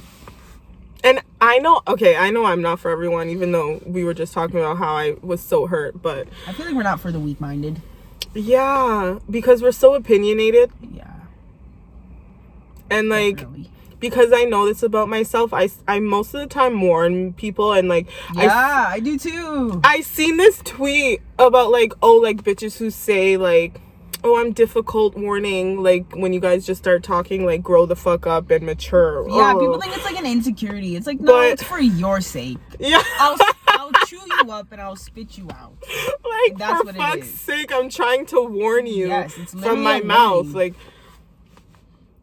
And I know, okay, I know I'm not for everyone, even though we were just talking about how I was so hurt. But I feel like we're not for the weak-minded. yeah, because we're so opinionated, Yeah, and like definitely. because I know this about myself, I I most of the time warn people, and like I yeah, I do too. I seen this tweet about like oh like bitches who say like oh I'm difficult warning like when you guys just start talking like grow the fuck up and mature. yeah, Oh. people think it's like an insecurity. It's like no, But- it's for your sake. yeah I'll (laughs) I'll chew you up and I'll spit you out. like That's for what fuck's is. sake I'm trying to warn you Yes, from my mouth like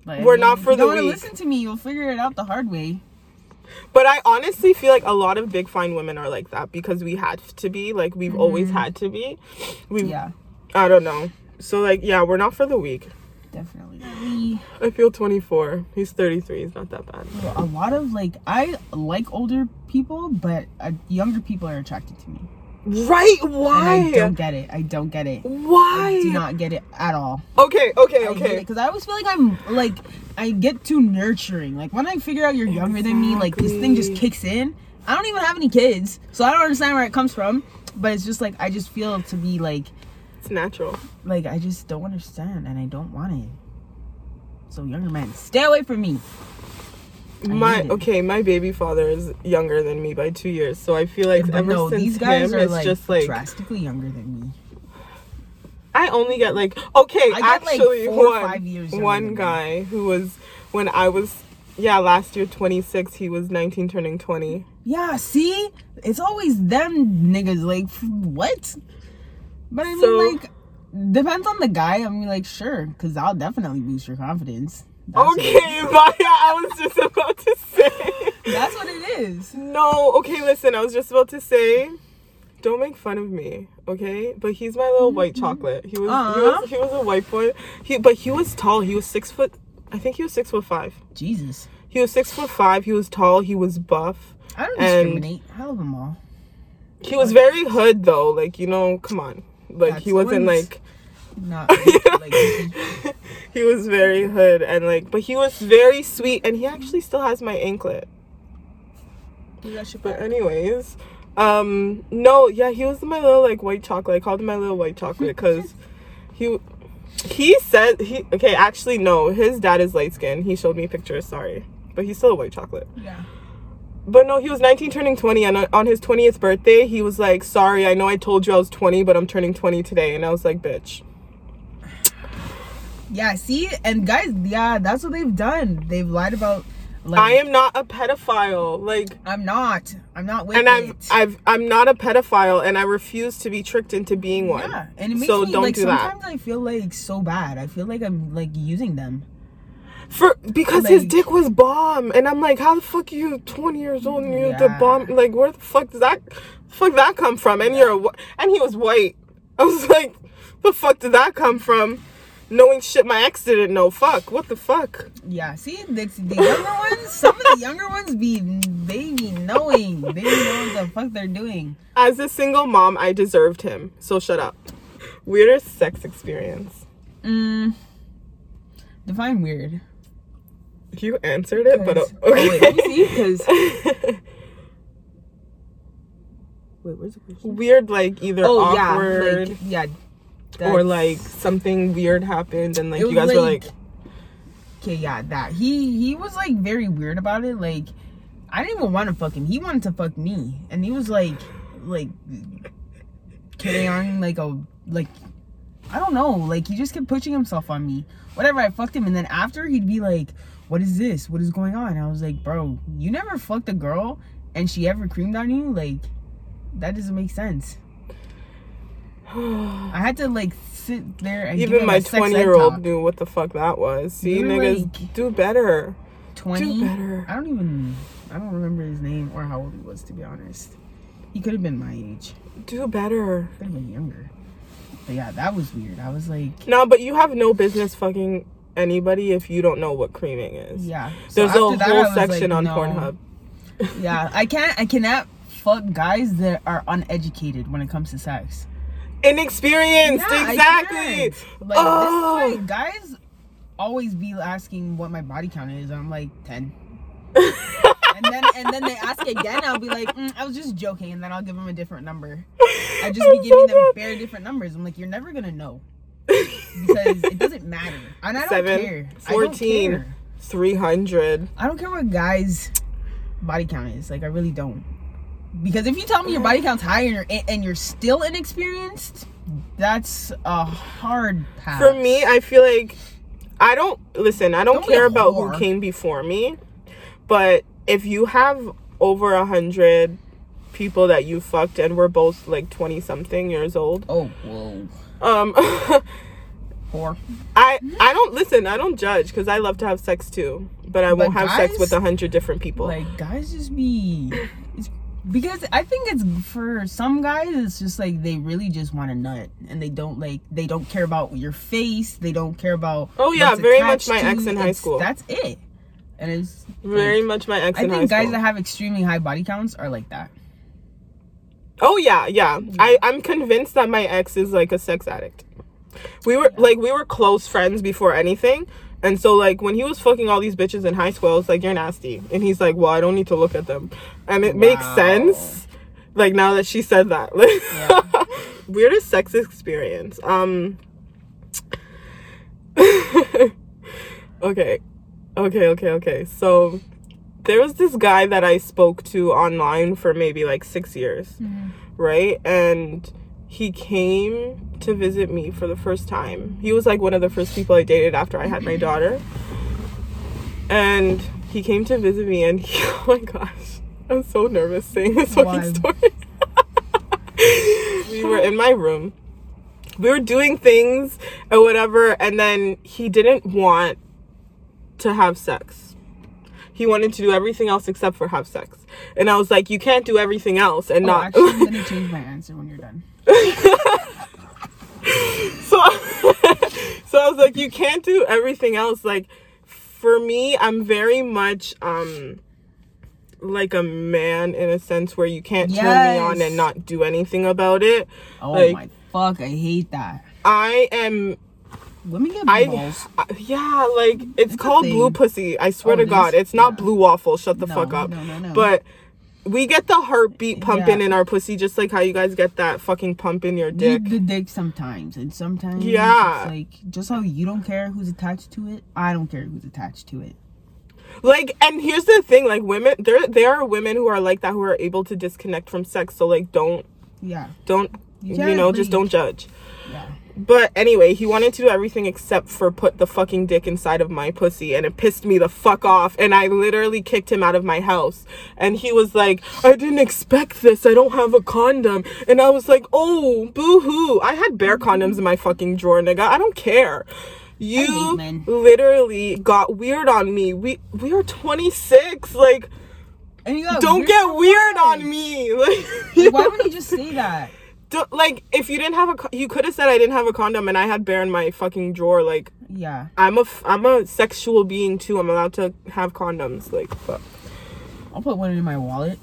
Like, We're I not for the weak. Listen to me. You'll figure it out the hard way. But I honestly feel like a lot of big fine women are like that because we had to be like we've always had to be. We Mm-hmm. Yeah, I don't know. So like yeah, we're not for the weak. definitely. I feel 24. He's 33. He's not that bad. a lot of like I like older people, but uh, younger people are attracted to me. Right? And Why? I don't get it. I don't get it. Why? I do not get it at all. Okay, okay, okay. Because I always feel like I'm like I get too nurturing. Like when I figure out you're younger than me, like this thing just kicks in. I don't even have any kids, so I don't understand where it comes from. But it's just like I just feel to be like It's natural. like I just don't understand and I don't want it. So younger men, stay away from me. I My okay, my baby father is younger than me by two years, so I feel like But ever no, since these guys him, are it's like, just like drastically younger than me. I only get like okay, I get, like, actually four one five years one than me. guy who was when I was yeah last year 26, he was 19 turning 20. Yeah, see, it's always them niggas. Like what? But I mean, So- like, depends on the guy. I mean, like, sure, because I'll definitely boost your confidence. That's Okay, (laughs) Maya, I was just about to say. that's what it is. No, okay, listen, I was just about to say, don't make fun of me, okay? But he's my little white mm-hmm. chocolate. He was, he was, he was a white boy. He, but he was tall. He was six foot. I think he was six foot five. Jesus, He was six foot five. He was tall. He was buff. I don't discriminate. I love them all. He was very hood though. Like you know, come on. Like That's he wasn't like Not like (laughs) he was very hood and like, but he was very sweet and he actually still has my anklet. But anyways, um, no, yeah, he was my little like white chocolate. I called him my little white chocolate because he he said he okay. Actually, no, his dad is light skinned He showed me pictures. Sorry, but he's still a white chocolate. yeah. But no, he was 19 turning 20 and on- his 20th birthday, he was like, "Sorry, I know I told you I was 20, but I'm turning 20 today." And I was like, "Bitch." Yeah, see, and guys, yeah, that's what they've done. They've lied about. Like, I am not a pedophile. Like I'm not. I'm not with and it. I've I'm not a pedophile and I refuse to be tricked into being one. Yeah, and it makes so me don't like do that. sometimes I feel like so bad. I feel like I'm like using them. For because his dick was bomb, and I'm like, how the fuck are you 20 years old and you have the bomb? Like, where the fuck does that fuck that come from? And you're a, and he was white. (laughs) I was like, the fuck did that come from? Knowing shit my ex didn't know. Fuck, what the fuck? Yeah, see, that's the younger ones. Some of the younger ones be they be knowing. They know what the fuck they're doing. As a single mom, I deserved him. So shut up. Weirdest sex experience. Mm. Define weird. You answered it, but uh, 'Cause- oh, wait, let me see, okay. 'cause- (laughs) Wait, where's the question? Weird, like either Oh awkward yeah, like yeah. or like something weird happened, and like you guys were like, okay, yeah, that he he was like very weird about it. Like, I didn't even want to fuck him. He wanted to fuck me, and he was like, like carrying like a like, I don't know. Like he just kept pushing himself on me. Whatever, I fucked him, and then after he'd be like, "What is this? What is going on?" I was like, "Bro, you never fucked a girl, and she ever creamed on you. Like, that doesn't make sense." I had to like sit there and even my 20 year old knew what the fuck that was. See, You niggas, like- do better. 20 Do better. i don't even i don't remember his name or how old he was to be honest he could have been my age Do better. could have been younger but yeah that was weird i was like No, but you have no business fucking anybody if you don't know what creaming is. yeah So There's a that, whole section like, on no. Pornhub. (laughs) yeah i can't i cannot fuck guys that are uneducated when it comes to sex Inexperienced, Yeah, exactly. like Oh. this is why guys always be asking what my body count is and i'm like 10 (laughs) and then and then they ask again i'll be like mm, i was just joking and then i'll give them a different number I just be giving them bare different numbers. I'm like, you're never gonna know (laughs) because it doesn't matter, and I don't Seven, care. I don't 14. care. 300. I don't care what guys' body count is. Like, I really don't. Because if you tell me your body count's high and you're and you're still inexperienced, that's a hard path. For me, I feel like I don't listen. I don't, Don't care about who came before me, but if you have over a hundred people that you fucked and we're both like twenty something years old, Oh, whoa, um, (laughs) I I don't listen. I don't judge because I love to have sex too, but I won't have sex guys, with a hundred different people. Like guys just be it's because I think it's for some guys it's just like they really just want a nut and they don't like they don't care about your face, they don't care about Oh, yeah, what's very much attached my to ex you. in high It's- school. That's it. And it's Very much my ex I in high think guys school. that have extremely high body counts are like that. Oh yeah, yeah. I I'm convinced that my ex is like a sex addict. We were like we were close friends before anything. And so like when he was fucking all these bitches in high school, I was like, You're nasty. And he's like, Well, I don't need to look at them. And it makes sense. Like now that she said that. Like (laughs) Yeah. weirdest sex experience. Um (laughs) Okay. Okay, okay, okay. So there was this guy that I spoke to online for maybe like six years right? And he came to visit me for the first time. He was like one of the first people I dated after I had my daughter. And he came to visit me, and (laughs) he, oh my gosh, I'm so nervous saying this fucking story. (laughs) we were in my room. We were doing things or whatever, and then he didn't want to have sex. He wanted to do everything else except for have sex. And I was like, you can't do everything else and Oh, not actually, I'm gonna (laughs) change my answer when you're done. (laughs) so (laughs) so I was like, you can't do everything else. Like for me, I'm very much um like a man in a sense where you can't turn me on and not do anything about it. Oh Like- my fuck, I hate that. I am Let me get I, balls. I yeah, like it's, It's called blue pussy. I swear Oh, to God, it's not Yeah. blue waffle. Shut the No, fuck up. no, no, no. But we get the heartbeat pumping Yeah. in our pussy just like how you guys get that fucking pump in your dick. Need the dick sometimes, and sometimes Yeah. it's like just how you don't care who's attached to it, I don't care who's attached to it. like and here's the thing like women there there are women who are like that who are able to disconnect from sex so like don't Yeah, don't You know just don't judge. But anyway he wanted to do everything except for put the fucking dick inside of my pussy and it pissed me the fuck off and i literally kicked him out of my house and he was like i didn't expect this i don't have a condom and i was like oh boo-hoo i had bare condoms in my fucking drawer nigga i don't care You literally got weird on me. We we are 26. Like, And you got don't get weird on me. Like, (laughs) Like, why would you just say that? Don't- like if you didn't have a, you could have said I didn't have a condom and I had bear in my fucking drawer. Like, Yeah. I'm a f- I'm a sexual being too. I'm allowed to have condoms. Like, fuck. I'll put one in my wallet.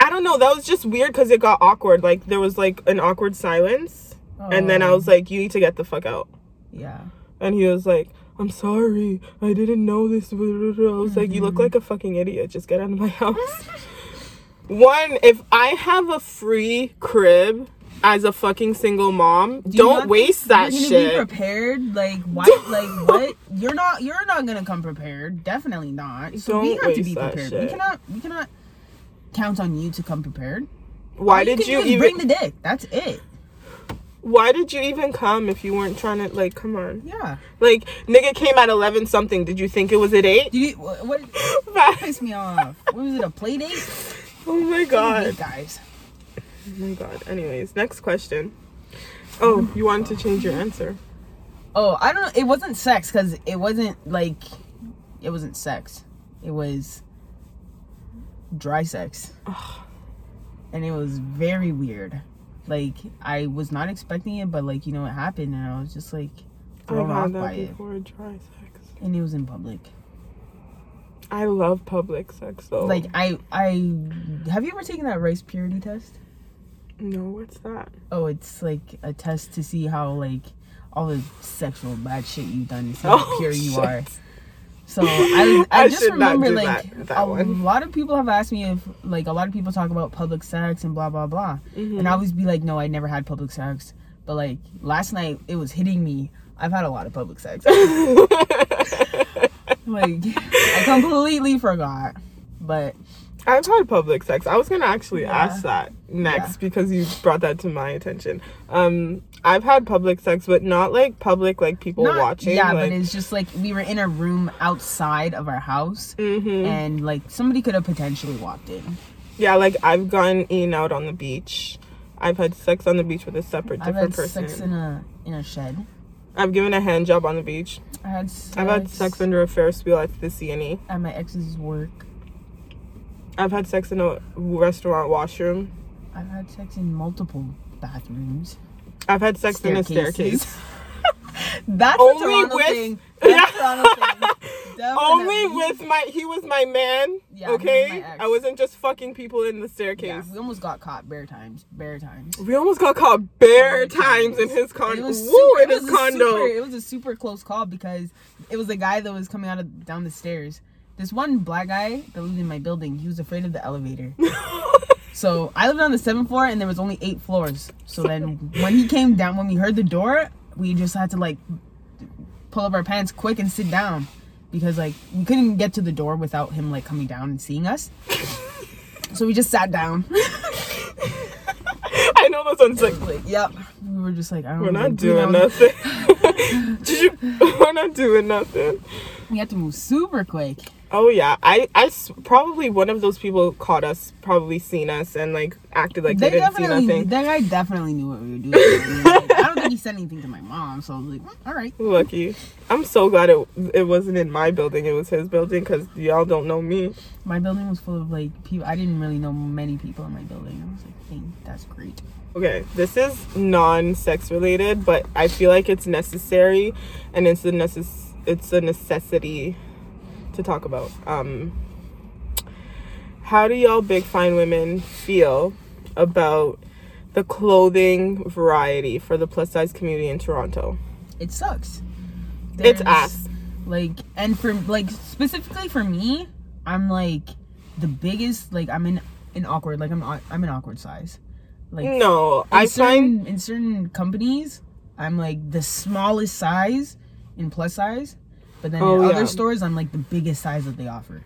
I don't know. That was just weird because it got awkward. Like there was like an awkward silence, and then I Oh, was like, "You need to get the fuck out." Yeah. And he was like, "I'm sorry. I didn't know this." I was like, "You look mm-hmm. like a fucking idiot. Just get out of my (laughs) house." One, if I have a free crib as a fucking single mom, Do don't not think waste that shit. you're gonna Be prepared, like what? like (laughs) what? You're not. You're not gonna come prepared. Definitely not. So we Don't have to be prepared. We cannot. We cannot count on you to come prepared. Why All did you is even? bring the dick? That's it. Why did you even come if you weren't trying to like? Come on, Yeah. like nigga came at eleven something. Did you think it was at eight? Did you? What? (laughs) what pissed me off. What was it? A play date? oh my god. Guys. Oh my god. Anyways, next question. Oh, you wanted to change your answer. Oh, I don't know. It wasn't sex because it wasn't like it wasn't sex. It was dry sex, and it was very weird. Like I was not expecting it, but like you know it happened, and I was just like thrown I've off by that it, before. Dry sex. and it was in public. I love public sex though. Like I, I have you ever taken that rice purity test? No, what's that? Oh, it's like a test to see how like all the sexual bad shit you've done, see (laughs) how Oh, pure you shit. are. So (laughs) I, I, I just remember like that- that a one. lot of people have asked me if like a lot of people talk about public sex and blah blah blah, Mm-hmm. and I always be like, no, I never had public sex. But like last night, it was hitting me. I've had a lot of public sex. (laughs) like I completely forgot. But I've had public sex. I was gonna actually Yeah. ask that next Yeah. because you brought that to my attention. Um, I've had public sex, but not like public, like people not, watching. yeah, like, but it's just like we were in a room outside of our house, Mhm. and like somebody could have potentially walked in. yeah, like I've gone in out on the beach. I've had sex on the beach with a separate I've different had person. sex in a in a shed. I've given a hand job on the beach. I had sex I've had sex under a Ferris wheel at the CNE. at my ex's work. I've had sex in a restaurant washroom. I've had sex in multiple bathrooms. I've had sex in a staircase. (laughs) That's Only a with- thing. That's Toronto thing. (laughs) Only with my he was my man. Yeah, was okay, my. I wasn't just fucking people in the Yeah, staircase. we almost got caught bare times. Bare times. we almost got caught bare Bare times in times. his It condo. was Woo, super- in it his was condo. super- it was a super close call because it was a guy that was coming out of down the stairs. This one black guy that lived in my building, he was afraid of the elevator. (laughs) So I lived on the seventh floor and there was only eight floors. So then when he came down, when we heard the door, we just had to like pull up our pants quick and sit down because like we couldn't get to the door without him like coming down and seeing us. So we just sat down. (laughs) I know those ones like like, yep. We were just like, I don't we're not doing nothing. (laughs) Did you? We're not doing nothing. We had to move super quick. Oh yeah, I I s- probably one of those people caught us, probably seen us, and like acted like they, they didn't see definitely, nothing. that guy definitely knew what we were doing. Like, I don't think he said anything to my mom, so I was like, "Mm, all right. (laughs) Lucky. I'm so glad it it wasn't in my building. It was his building because y'all don't know me. My building was full of like people. I didn't really know many people in my building. I was like, hey, that's great. Okay, this is non-sex related, but I feel like it's necessary, and it's a necess- it's a necessity to talk about. Um, how do y'all big fine women feel about the clothing variety for the plus size community in Toronto? It sucks. It's There's, ass. Like, and for like specifically for me, I'm like the biggest. Like, I'm in an awkward. Like, I'm I'm an awkward size. Like, No, I certain, find in certain companies, I'm like the smallest size in plus size, but then Oh, in yeah. other stores, I'm like the biggest size that they offer.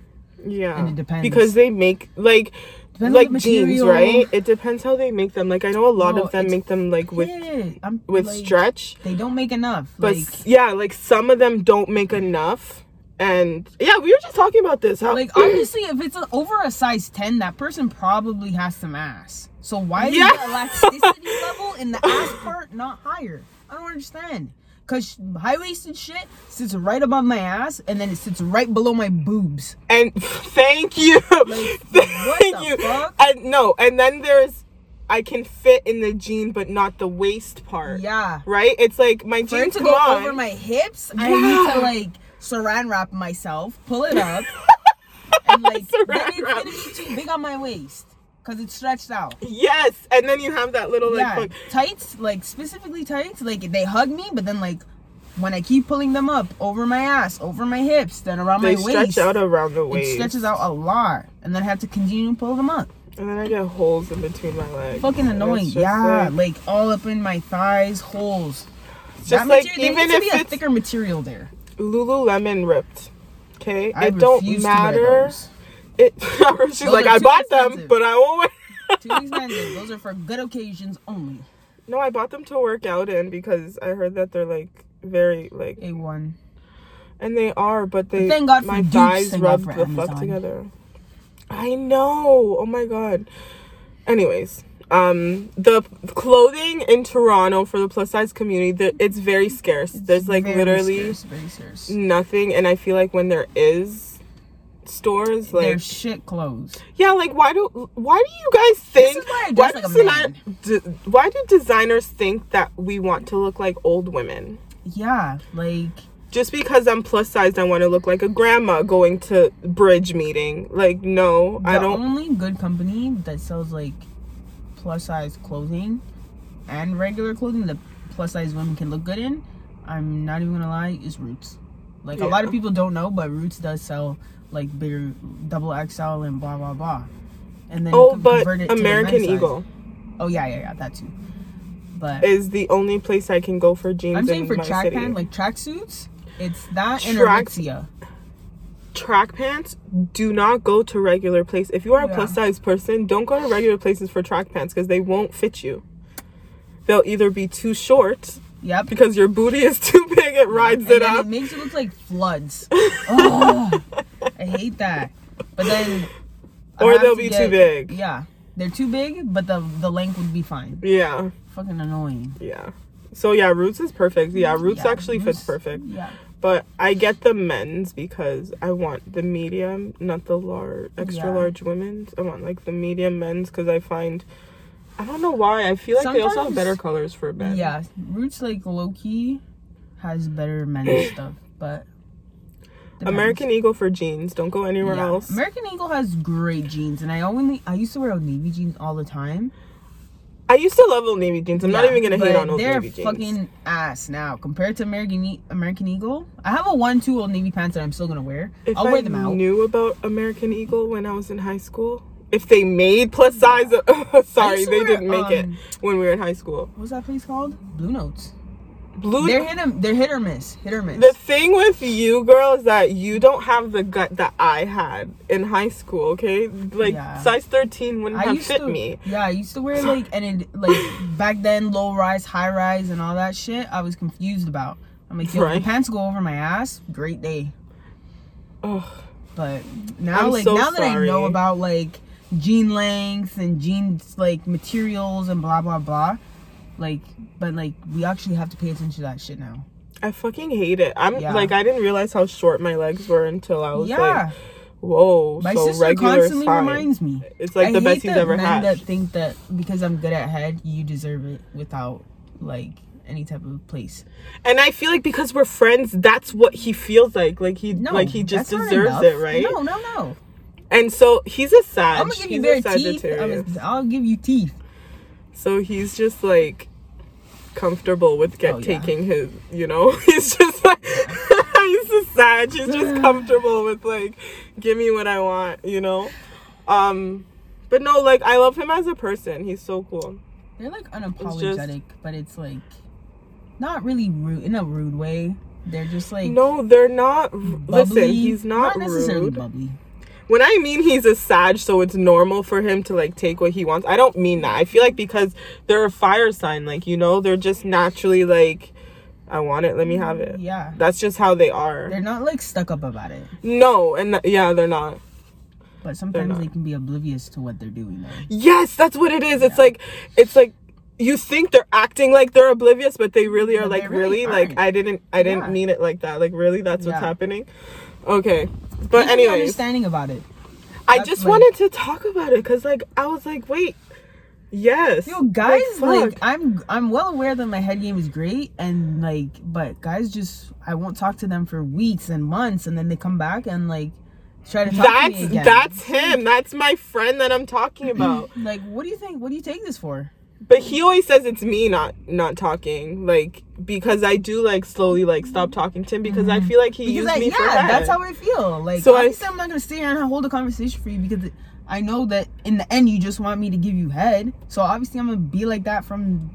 yeah, and it depends. because they make like Depends like jeans, right? It depends how they make them. Like I know a lot No, of them make them like with yeah, with like, stretch. They don't make enough. But like, yeah, like some of them don't make enough. And yeah, we were just talking about this. How like (clears throat) obviously, if it's a, over a size ten, that person probably has some ass. So why Yeah. is the elasticity level in the ass part not higher? I don't understand. Cause high waisted shit sits right above my ass, and then it sits right below my boobs. And thank you. Like, (laughs) thank what the you. fuck? And no, and then there's I can fit in the jean but not the waist part. Yeah. Right? It's like my For jeans to go on. over my hips, I need to like saran wrap myself, pull it up, (laughs) and like then it's gonna be too big on my waist because it's stretched out. Yes, and then you have that little like yeah, hook. tights, like specifically tights, like they hug me, but then like when I keep pulling them up over my ass, over my hips, then around They my stretch waist, out around the waist. it stretches out a lot, and then I have to continue to pull them up. And then I get holes in between my legs. Fucking annoying. Yeah, like- like, all up in my thighs, holes. just That like material, there even needs to if be a it's thicker material there. Lululemon ripped. Okay, I it don't refuse to wear matter. Those. It. (laughs) She's Those like, I too bought them, but I won't wear. Too expensive. (laughs) Those are for good occasions only. No, I bought them to work out in because I heard that they're like very like, A one. and they are, but they thank God my Dukes, thighs thank God rub for the fuck together. I know. Oh my god. Anyways, um, the clothing in Toronto for the plus size community, the, it's very scarce. There's like Very literally scarce, very scarce. nothing, and I feel like when there is stores, like They're shit clothes. yeah, like why do why do you guys think is why like do why do designers think that we want to look like old women? Yeah, like Just because I'm plus sized, I want to look like a grandma going to bridge meeting. Like no, the I don't. only good company that sells like plus size clothing and regular clothing that plus size women can look good in. I'm not even gonna lie, is Roots. Like a lot of people don't know, but Roots does sell like bigger double XL and blah blah blah. And then Oh, but convert it to the American men's size. Eagle Oh yeah, yeah, yeah, that too. But is the only place I can go for jeans I'm saying in for track city. pants, like track suits, it's that and Track- Aritzia. track pants do not go to regular place if you are a Yeah. plus size person don't go to regular places for track pants because they won't fit you they'll either be too short Yep. because your booty is (laughs) too big it rides and it up it makes it look like floods. (laughs) oh, I hate that. But then, I Or they'll to be get- too big Yeah, they're too big, but the the length would be fine. yeah Fucking annoying. yeah so yeah roots is perfect yeah roots Yeah, actually fits perfect Yeah. but i get the men's because i want the medium not the large extra Yeah. large women's i want like the medium men's because i find i don't know why i feel like they also have Sometimes- better colors for men Yeah, Roots like Loki has better men's (clears throat) stuff, but depends. American Eagle for jeans. Don't go anywhere Yeah. else. American Eagle has great jeans, and I only I used to wear Old Navy jeans all the time. I used to love Old Navy jeans. I'm not Yeah, even gonna hate but on Old they're Navy jeans. fucking ass now compared to American e- American Eagle. I have a one two Old Navy pants that I'm still gonna wear. if I'll I wear them out. knew about American Eagle when I was in high school, if they made plus size, (laughs) sorry, they didn't make it um, when we were in high school. What's that place called? Blue Notes. Blue. They're hit 'em- They're hit or miss. Hit or miss. the thing with you, girl, is that you don't have the gut that I had in high school. Okay, like Yeah. size 13 wouldn't I have used fit to, me. Yeah, I used to wear (laughs) like and it like back then low rise, high rise, and all that shit. I was confused about. I'm like, yo, if Right. the pants go over my ass, great day. Ugh. But now, I'm like so now that I know about like jean lengths and jeans like materials and blah blah blah, like but like we actually have to pay attention to that shit now. I fucking hate it. I'm Yeah. like I didn't realize how short my legs were until I was yeah, like, whoa, my so sister regular constantly fine. reminds me. It's like I the best he's ever men had. that think that because I'm good at head, you deserve it without like any type of place. And I feel like because we're friends, that's what he feels like. Like he No, like he just deserves it, right? No, no, no. And so he's a Sag. I'm gonna give you a teeth. Gonna- I'll give you teeth. So he's just like comfortable with get Oh, yeah. taking his, you know. (laughs) He's just like he's a Sag. He's just (sighs) comfortable with like give me what I want, you know. Um, but no, like I love him as a person. He's so cool. They're like unapologetic, just- but it's like not really rude in a rude way. They're just like No, they're not. bubbly. Listen, he's not, necessarily rude. bubbly. When I mean he's a Sag, so it's normal for him to like take what he wants. I don't mean that. I feel like because they're a fire sign, like you know, they're just naturally like, I want it, let me have it. Yeah. That's just how they are. They're not like stuck up about it, no, and th- yeah, they're not. but sometimes they can be oblivious to what they're doing. Though. Yes, that's what it is. It's like, it's like you think they're acting like they're oblivious, but they really are But like really, really like. I didn't I didn't Yeah. mean it like that. Like really that's what's Yeah. happening. Okay. But anyway, understanding about it. I that's just like- wanted to talk about it cuz like I was like, wait. Yes. Yo, guys, like, fuck. I'm I'm well aware that my head game is great, and like, but guys just I won't talk to them for weeks and months, and then they come back and like try to talk to me again. that's him. That's my friend that I'm talking about. (clears throat) like, what do you think? What do you take this for? But he always says it's me not not talking, like because I do like slowly like stop talking to him because I feel like he Because used I, me for yeah, head. that's how I feel. Like, So I- obviously, I'm not gonna stay here and hold a conversation for you because I know that in the end you just want me to give you head. So obviously, I'm gonna be like that from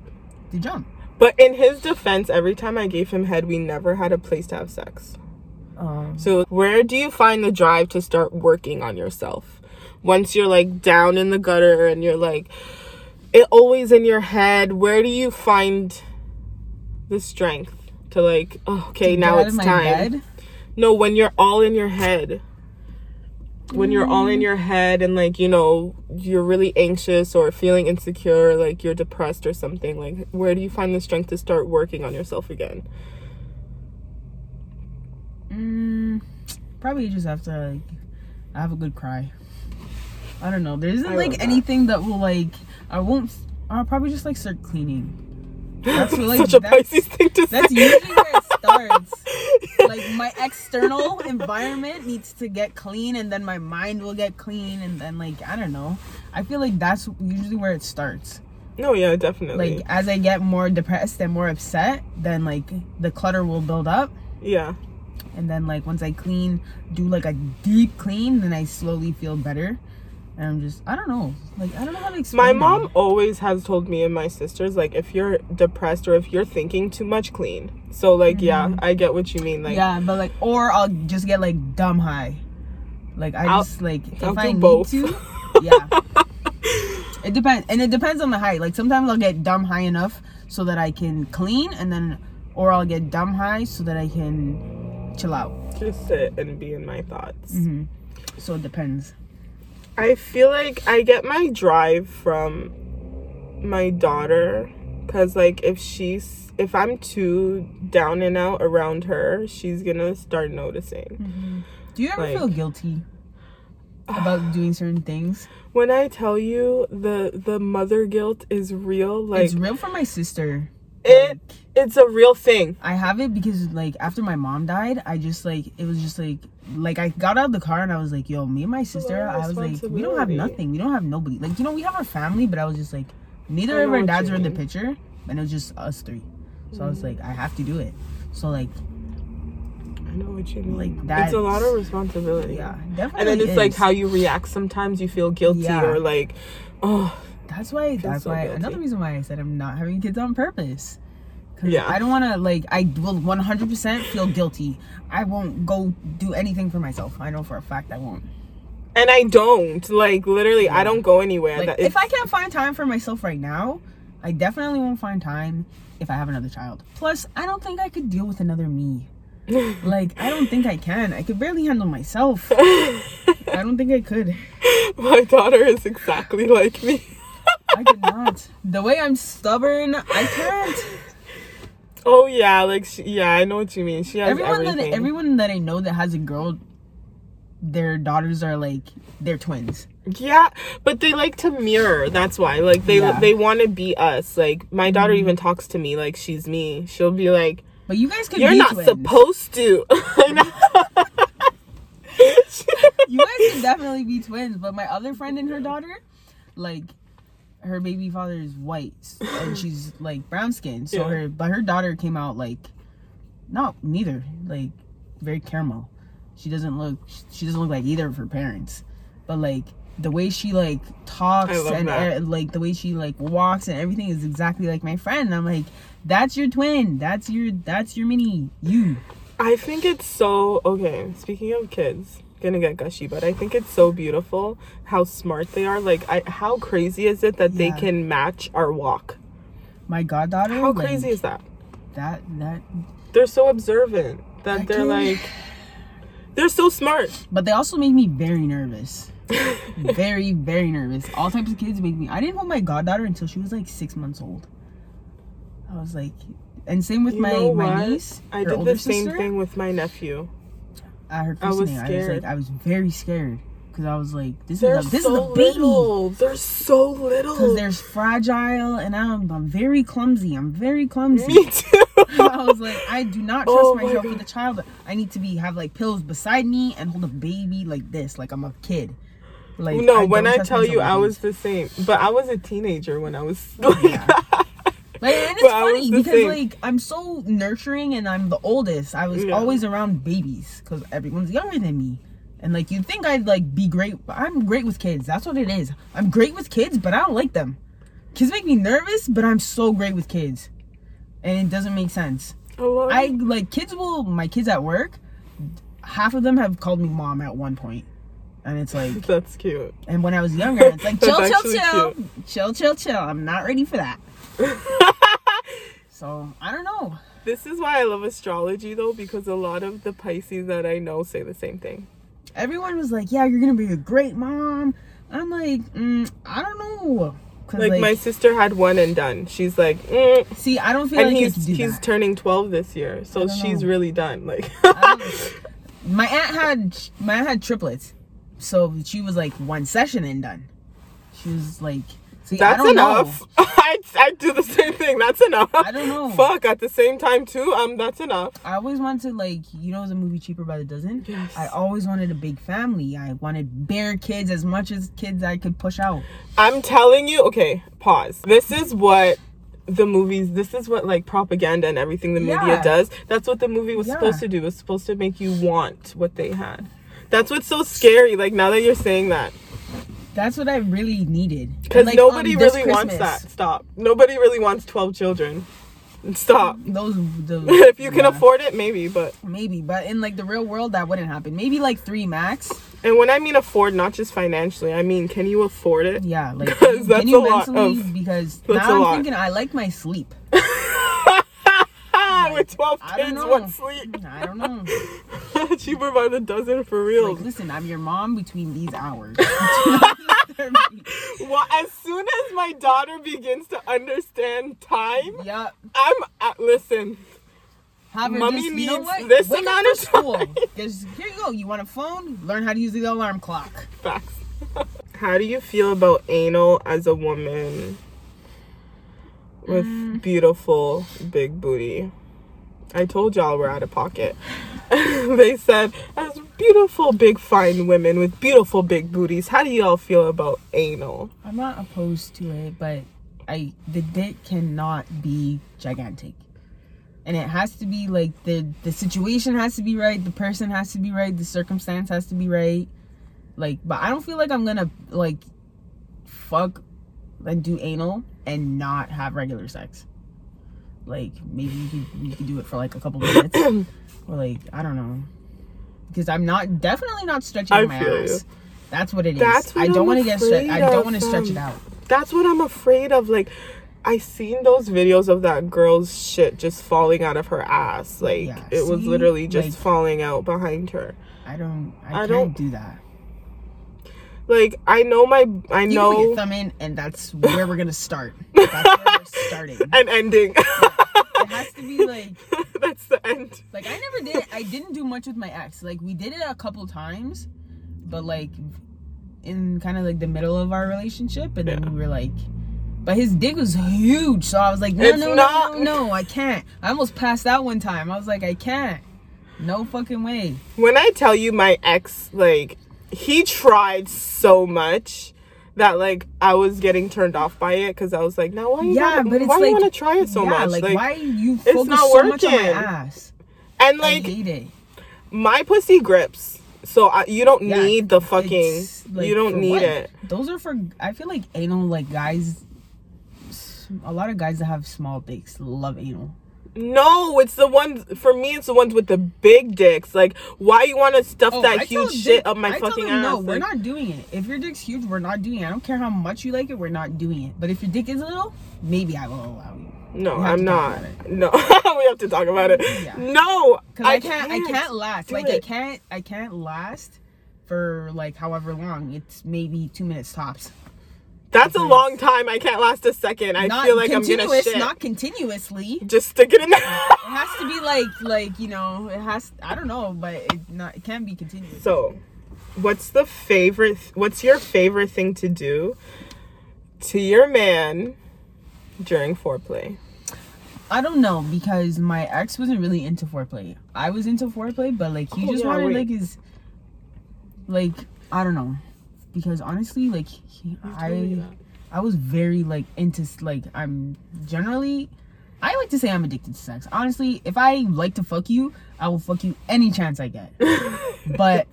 the jump. But in his defense, every time I gave him head, we never had a place to have sex. Um, So where do you find the drive to start working on yourself? Once you're like down in the gutter and you're like it always in your head, where do you find the strength to like, oh, okay, now it's time. bed. No, when you're all in your head. When you're all in your head and like, you know, you're really anxious or feeling insecure, like you're depressed or something, like where do you find the strength to start working on yourself again? Mm, probably just have to like have a good cry. I don't know. There isn't I like that. anything that will like I won't. I'll probably just like start cleaning. That's (laughs) like Such a that's, Pisces thing to that's say. usually where it starts. (laughs) like my external environment needs to get clean and then my mind will get clean and then like I don't know. I feel like that's usually where it starts. no, yeah, definitely. Like as I get more depressed and more upset, then like the clutter will build up yeah. and then like once I clean, do like a deep clean, then I slowly feel better. And I'm just I don't know. Like I don't know how to explain My it. mom always has told me and my sisters like if you're depressed or if you're thinking too much, clean. So like yeah, I get what you mean. Like Mm-hmm. yeah, but like or I'll just get like dumb high. Like I I'll- just like if I'll I do need both. to, (laughs) yeah. It depends, and it depends on the height. Like sometimes I'll get dumb high enough so that I can clean, and then or I'll get dumb high so that I can chill out. just sit and be in my thoughts. hmm So it depends. I feel like I get my drive from my daughter cuz like if she's if I'm too down and out around her, she's to start noticing. Mm-hmm. Do you ever Like- feel guilty about (sighs) doing certain things? When I tell you the the mother guilt is real, like it's real for my sister. it it's a real thing. I have it because like after my mom died, I just like it was just like like I got out of the car and I was like, yo, me and my sister, I was like, we don't have nothing. We don't have nobody. Like, you know, we have our family, but I was just like, neither of our dads are in the picture, and it was just us three. So I was mm-hmm. like, I have to do it. So like, I know what you mean. Like, that. it's a lot of responsibility. yeah, definitely. And then it's like how you react. Sometimes you feel guilty Yeah. or like, oh, That's why. That's so why. guilty. Another reason why I said I'm not having kids on purpose. Yeah. I don't want to like. I will 100% feel guilty. I won't go do anything for myself. I know for a fact I won't. and I don't like literally. I don't go anywhere. Like that if I can't find time for myself right now, I definitely won't find time if I have another child. Plus, I don't think I could deal with another me. (laughs) like I don't think I can. I could barely handle myself. (laughs) I don't think I could. my daughter is exactly like me. I could not. The way I'm stubborn, I can't. Oh yeah, like she, yeah, I know what you mean. She has everyone everything. that everyone that I know that has a girl, their daughters are like they're twins. Yeah, but they like to mirror. That's why. Like they Yeah. Mm-hmm. they want to be us. Like my daughter even talks to me like she's me. She'll be like, But you guys could "You're not twins. supposed to." (laughs) I know. you guys could definitely be twins. But my other friend and her daughter, like her baby father is white and (laughs) she's like brown skin. So Yeah. her but her daughter came out like not neither like very caramel. She doesn't look she doesn't look like either of her parents. But like the way she like talks and uh, like the way she like walks and everything is exactly like my friend. And I'm like, that's your twin. That's your that's your mini you. I think it's so okay. Speaking of kids, gonna get gushy, but I think it's so beautiful how smart they are. Like, I how crazy is it that they can match our walk? My goddaughter. How like, crazy is that? that? That They're so observant that they're can't- like they're so smart. But they also make me very nervous. (laughs) very, very nervous. All types of kids make me. I didn't hold my goddaughter until she was like six months old. I was like, and same with You my my niece. I did the same sister, thing with my nephew. At her I was christening, I was, scared. like, I was very scared because I was like, this They're is a, this so is a baby. little. They're so little. Because they're fragile, and I'm I'm very clumsy. I'm very clumsy. Me too. (laughs) I was like, I do not trust Oh myself God. with a child. I need to be have like pillows beside me and hold a baby like this, like I'm a kid. Like no, when I tell you, I was the same. But I was a teenager when I was (laughs) like Yeah. Like, and it's funny because same. like I'm so nurturing and I'm the oldest. I was Yeah. always around babies because everyone's younger than me. And like you'd think I'd like be great. but I'm great with kids. That's what it is. I'm great with kids, but I don't like them. Kids make me nervous, but I'm so great with kids. And it doesn't make sense. Oh, I like kids will my kids at work, half of them have called me mom at one point. And it's like (laughs) That's cute. and when I was younger, it's like (laughs) chill, chill, chill. Chill, chill, chill. I'm not ready for that. (laughs) So I don't know. This is why I love astrology though, because a lot of the Pisces that I know say the same thing. everyone was like, "Yeah, you're gonna be a great mom." I'm like, mm, I don't know, Like, like, my sister had one and done. She's like, mm. see, I don't feel and like he's he's that. turning twelve this year, so she's know. really done. Like, (laughs) my aunt had my aunt had triplets, so she was like one session and done. She was like, see, that's enough. know. (laughs) I I do the same thing. That's enough. I don't know. Fuck. At the same time too. Um, that's enough. I always wanted to like, you know, the movie Cheaper by the Dozen. Yes. I always wanted a big family. I wanted bare kids as much as kids I could push out. I'm telling you. Okay, pause. This is what the movies. This is what like propaganda and everything the media Yeah. does. That's what the movie was Yeah. supposed to do. It was supposed to make you want what they had. That's what's so scary. Like now that you're saying that, That's what I really needed. Because like, nobody um, really wants that. Stop. Nobody really wants twelve children. Stop. Those, the, (laughs) if you can afford it, maybe. But maybe, but in like the real world, that wouldn't happen. Maybe like three max. and when I mean afford, not just financially, I mean can you afford it? Yeah, like (laughs) 'Cause can that's you a lot of- because (laughs) that's now I'm lot. thinking I like my sleep. (laughs) With twelve I don't kids, know. what sleep? I don't know. (laughs) Cheaper by the dozen for real. Like, listen, I'm your mom between these hours. (laughs) Well, as soon as my daughter begins to understand time, yeah. I'm at, listen. Have Mommy just, you know needs this Wake amount of school. time. Just, here you go. You want a phone? Learn how to use the alarm clock. Facts. How do you feel about anal as a woman with Mm. beautiful big booty? I told y'all we're out of pocket. (laughs) they said, as beautiful big fine women with beautiful big booties, how do y'all feel about anal? I'm not opposed to it, but I the dick cannot be gigantic. And it has to be like the the situation has to be right, the person has to be right, the circumstance has to be right. Like, but I don't feel like I'm gonna like fuck and do anal and not have regular sex. Like maybe you could we could do it for like a couple minutes, (coughs) or like I don't know, because I'm not definitely not stretching I my ass. you. That's what it is. That's what I don't want to get stretched. I don't want to stretch it um, out. That's what I'm afraid of. Like, I seen those videos of that girl's shit just falling out of her ass. Like, Yeah, it was literally just Like- falling out behind her. I don't. I, I can't don't- do that. Like, I know my, I You put your know, thumb in, and that's where we're gonna start. That's where we're starting. (laughs) an ending. It has to be (laughs) like, That's the end. like I never did. I didn't do much with my ex. Like we did it a couple times, but like in kind of like the middle of our relationship, and then we were like. But his dick was huge, so I was like, no, It's no, not- no, no, no, I can't. I almost passed out one time. I was like, I can't. No fucking way. When I tell you my ex, like, he tried so much that, like, I was getting turned off by it because I was like, now why you Yeah, gotta- but it's why like you want to try it so yeah, much? Like, why you it's focus not so much on my ass? And, like, my pussy grips. So I, you don't Yeah, need the fucking. Like, you don't need what? it. Those are for. I feel like anal, like guys. A lot of guys that have small dicks love anal. No, it's the ones for me. It's the ones with the big dicks. Like, why you want to stuff Oh, that I huge dick- shit up my I fucking ass? No, we're not doing it. If your dick's huge, we're not doing it. I don't care how much you like it, we're not doing it. But if your dick is little, maybe I will allow you. No, I'm not. No, (laughs) we have to talk about it. Yeah. No, Cause I, can't, I can't last. do Like I can't, I can't last for like however long. It's maybe two minutes tops. That's a long time. I can't last a second. I not feel like I'm gonna shit. not continuously. Just stick it in there. (laughs) It has to be like like you know it has. I don't know, but it not it can be continuous. so, what's the favorite? What's your favorite thing to do to your man during foreplay? I don't know because my ex wasn't really into foreplay. I was into foreplay, but like he Oh, just yeah, wanted wait. like his like I don't know because honestly like he, I I was very like into like I'm generally I like to say I'm addicted to sex. Honestly, if I like to fuck you, I will fuck you any chance I get. (laughs) but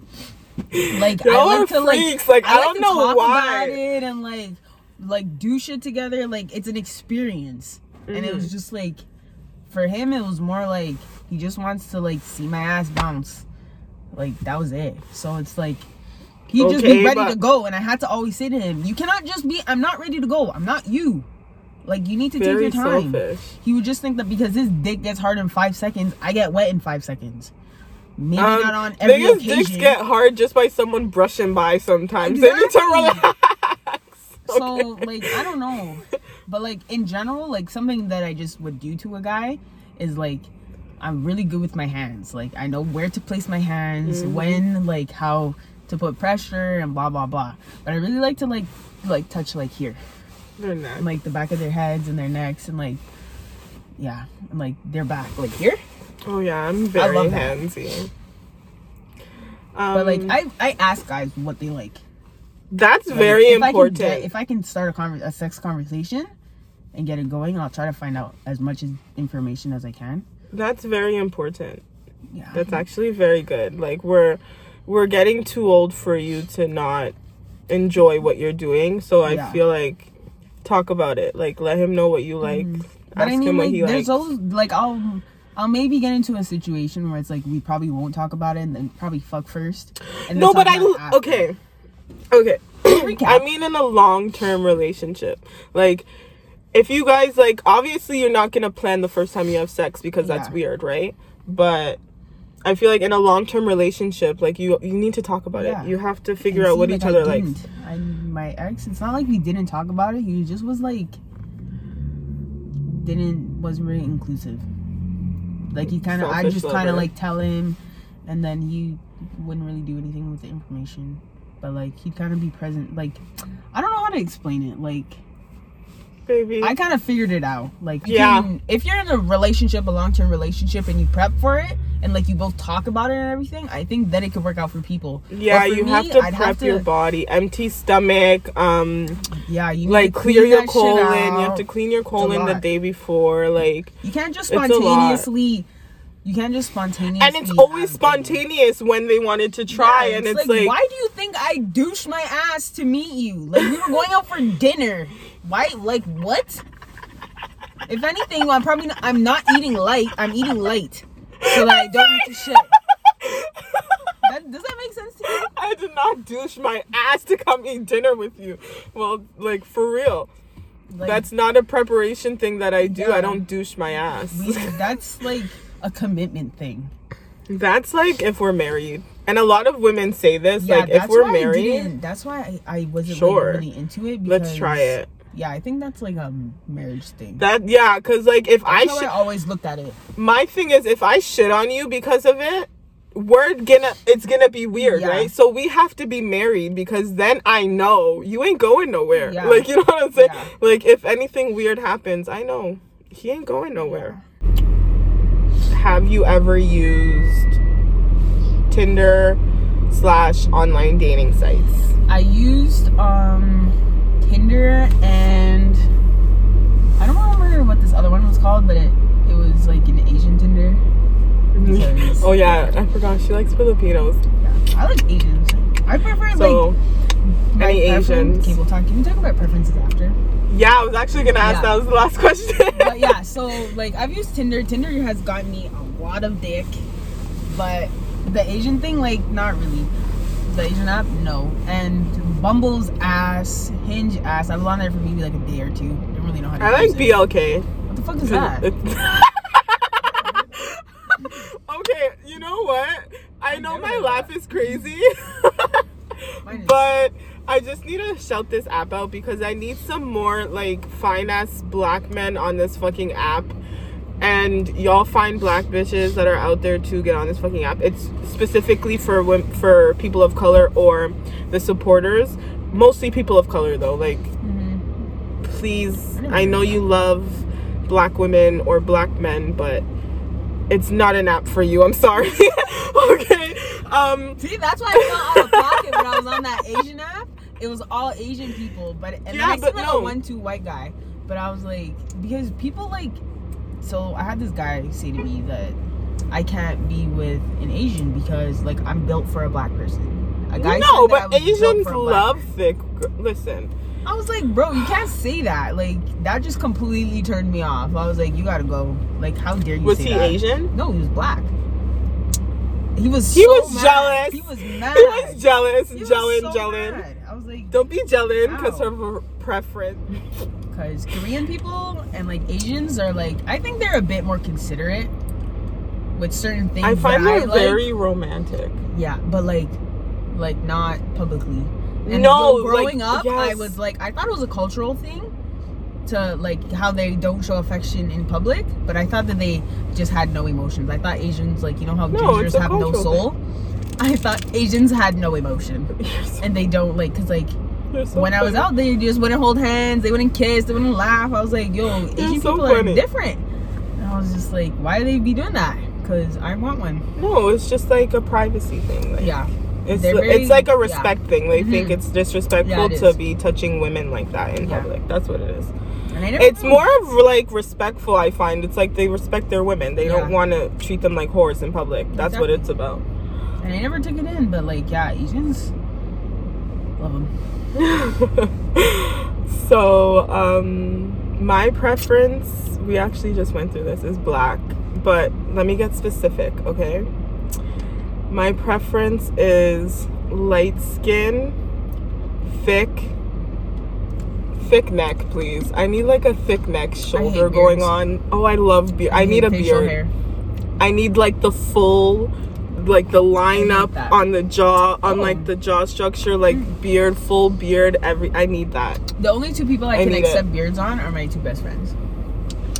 like Y'all I like to like freaks. Like, I like don't to know talk why. about it and like like do shit together. Like it's an experience, and it Mm-hmm. was just like for him, it was more like he just wants to like see my ass bounce. Like that was it. So it's like he'd just be ready but- to go, and I had to always say to him, "You cannot just be. I'm not ready to go. I'm not you. Like you need to Very take your time." selfish. He would just think that because his dick gets hard in five seconds, I get wet in five seconds. Maybe Um, not on every niggas' occasion. dicks get hard just by someone brushing by sometimes. They need to Exactly. relax. So (laughs) Okay. like I don't know, but like in general, like something that I just would do to a guy is like I'm really good with my hands. Like I know where to place my hands, Mm-hmm. when, like how to put pressure and blah blah blah. But I really like to like like touch like here, and, like the back of their heads and their necks and like yeah, and like their back, like here. Oh yeah, I'm very love handsy. Um, But like I I ask guys what they like. that's Like, very if I can important. get- if I can start a, conver- a sex conversation and get it going, I'll try to find out as much information as I can. that's very important. Yeah. That's actually very good. Like we're we're getting too old for you to not enjoy what you're doing. So I Yeah. feel like talk about it. Like let him know what you like. Mm-hmm. But Ask I mean, him what like, he there's likes. always like I'll I'll maybe get into a situation where it's like we probably won't talk about it and then probably fuck first. No, but I after. okay, okay. (clears throat) I mean, in a long term relationship, like if you guys like, obviously you're not gonna plan the first time you have sex because that's Yeah. weird, right? But I feel like in a long term relationship, like you you need to talk about Yeah. it. You have to figure out what like, each other didn't. I my ex. It's not like we didn't talk about it. He just was like didn't wasn't very inclusive. Like he kind of I just kind of like tell him, and then he wouldn't really do anything with the information. But like he'd kind of be present. Like I don't know how to explain it. Like Baby, I kind of figured it out. Like, Yeah. can- if you're in a relationship, a long term relationship, and you prep for it, and like you both talk about it and everything, I think then it could work out for people. yeah, for you me, have to I'd prep have your body, empty stomach, um, Yeah, you like to clear clean your colon. You have to clean your colon the day before, like. You can't just It's spontaneously. You can't just spontaneously. And it's always spontaneous when they wanted to try, Yeah, and it's like, why do you think I douche my ass to meet you? Like we were going out for dinner. Why? Like what? If anything, I'm probably not, I'm not eating light. I'm eating light, so that I don't need to shit. (laughs) That, does that make sense to you? I did not douche my ass to come eat dinner with you. Well, like for real. Like, That's not a preparation thing that I do. Yeah. I don't douche my ass. we, that's like a commitment thing. That's like if we're married. And a lot of women say this, Yeah, like if we're married, that's why I, I wasn't Sure. like, really into it. Because, let's try it. Yeah, I think that's like a marriage thing. That yeah, cuz like if I That's I shit always looked at it. my thing is if I shit on you because of it, we're gonna it's gonna be weird, Yeah. right? So we have to be married because then I know you ain't going nowhere. Yeah. Like you know what I'm saying? Yeah. Like if anything weird happens, I know he ain't going nowhere. Have you ever used Tinder slash online dating sites? I used um Tinder and I don't remember what this other one was called, but it it was like an Asian Tinder. Mm-hmm. Because- Oh yeah, I forgot she likes Filipinos. Yeah, I like Asians. I prefer So like any Asians? Okay, we'll talk. Can we talk about preferences after? yeah, I was actually gonna ask Yeah. that was the last question. (laughs) But yeah, (laughs) so like I've used Tinder. Tinder has gotten me a lot of dick, but the Asian thing, like, not really. The Asian app, no. And Bumble's ass, Hinge ass. I was on there for maybe like a day or two. Didn't really know how to I like use it. BLK. What the fuck is that? (laughs) okay, you know what? I know my laugh is crazy. (laughs) But I just need to shout this app out because I need some more like fine ass black men on this fucking app. And y'all find black bitches that are out there to get on this fucking app. It's specifically for wom- for people of color or the supporters. Mostly people of color though. Like Mhm. please, I I know you love black women or black men, but it's not an app for you. I'm sorry. (laughs) okay. Um See, that's why I felt out of pocket when I was on that Asian app. It was all Asian people, but and Yeah, then I seen like no. a one two white guy. But I was like, because people like, so I had this guy say to me that I can't be with an Asian because like I'm built for a black person. A guy no, said that I but Asians love thick. Listen, I was like, bro, you can't say that. Like that just completely turned me off. I was like, you gotta go. Like, how dare you was he that? Asian? No, he was black. He was. He so was mad. jealous. He was mad. He was jealous, He was jealous, so jealous. mad. I was like, Don't be jealous because of her preference. Because Korean people and like Asians are like, I think they're a bit more considerate with certain things. I find her like. very romantic. Yeah, but like, like not publicly. And No, growing like, up, I was like, I thought it was a cultural thing to like how they don't show affection in public, but I thought that they just had no emotions. I thought Asians, like you know how No, gingers have no soul. I thought Asians had no emotion, (laughs) and they don't like because like so when I was out there, they just wouldn't hold hands, they wouldn't kiss, they wouldn't laugh. I was like, yo, Asian so people funny. are different. And I was just like, why they be doing that? Because I want one. No, it's just like a privacy thing. Like, Yeah. It's, They're it's like a yeah. respect thing. They think Mhm. it's disrespectful Yeah, it to be touching women like that in Yeah. public. That's what it is. And I never It's more of like respectful. I find it's like they respect their women. They don't want to treat them like whores in public. That's what it's about. And I never took it in, but like, yeah, Asians love them. (laughs) so, um, my preference, we actually just went through this, is black. But let me get specific, okay? My preference is light skin, thick, thick neck, please. I need like a thick neck shoulder going on. Oh, I love beard. I need a beard. hair. I need like the full, like the line up on the jaw, on Oh. like the jaw structure, like mm. beard, full beard. Every I need that The only two people I, I can accept it. beards on are my two best friends.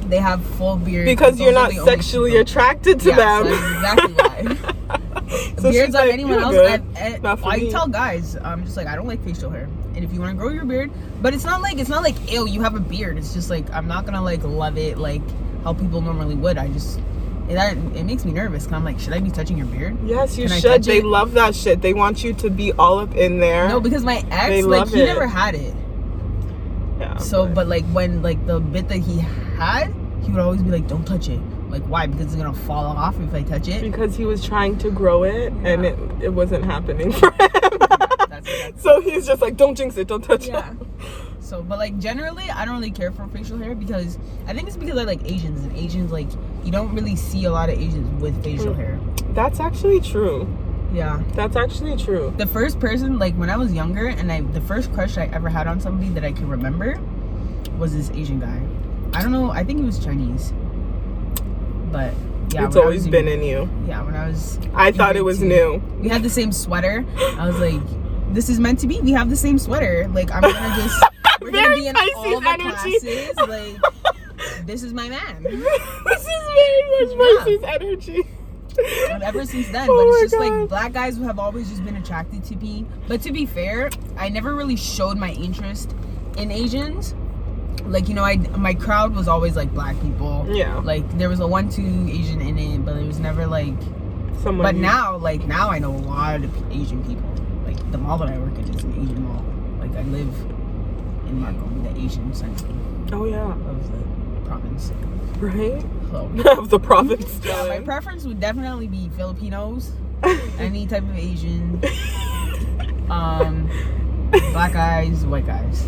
They have full beards because you're not sexually attracted to Yeah, them. that's exactly why. (laughs) (laughs) So beards on like, anyone else. good. I, I, I tell guys, I'm just like I don't like facial hair, and if you want to grow your beard, but it's not like it's not like ew, you have a beard. It's just like I'm not gonna like love it like how people normally would. I just it, that, it makes me nervous. Cause I'm like, should I be touching your beard? Yes, you Can should. They it? love that shit. They want you to be all up in there. No, because my ex They like he it. never had it. yeah, So, but like when like the bit that he had, he would always be like, "Don't touch it." Like why? Because it's gonna fall off if I touch it. because he was trying to grow it and it, it wasn't happening (laughs) for him. So he's just like, don't jinx it, don't touch Yeah. it. So, but like generally, I don't really care for facial hair because I think it's because I like Asians and Asians like you don't really see a lot of Asians with facial Mm. hair. That's actually true. Yeah. That's actually true. The first person like when I was younger and I the first crush I ever had on somebody that I can remember was this Asian guy. I don't know. I think he was Chinese. But yeah, it's always been in you. Yeah, when I was I thought it was too. new. we had the same sweater. I was like, (laughs) this is meant to be. We have the same sweater. Like I'm gonna just (laughs) we're gonna Very be in Pisces all the energy. classes. (laughs) Like this is my man. (laughs) this is very much Yeah. Pisces energy. And ever since then, Oh but it's just like black guys have always just been attracted to me. But to be fair, I never really showed my interest in Asians. Like you know, I my crowd was always like black people. Yeah. Like there was a one two Asian in it, but it was never like. Someone. But you- now, like now, I know a lot of Asian people. Like the mall that I work at is an Asian mall. Like I live Markham, the Asian center Oh yeah. of the province. Right. So (laughs) of the province. yeah, my preference would definitely be Filipinos, (laughs) any type of Asian, um, black guys, white guys,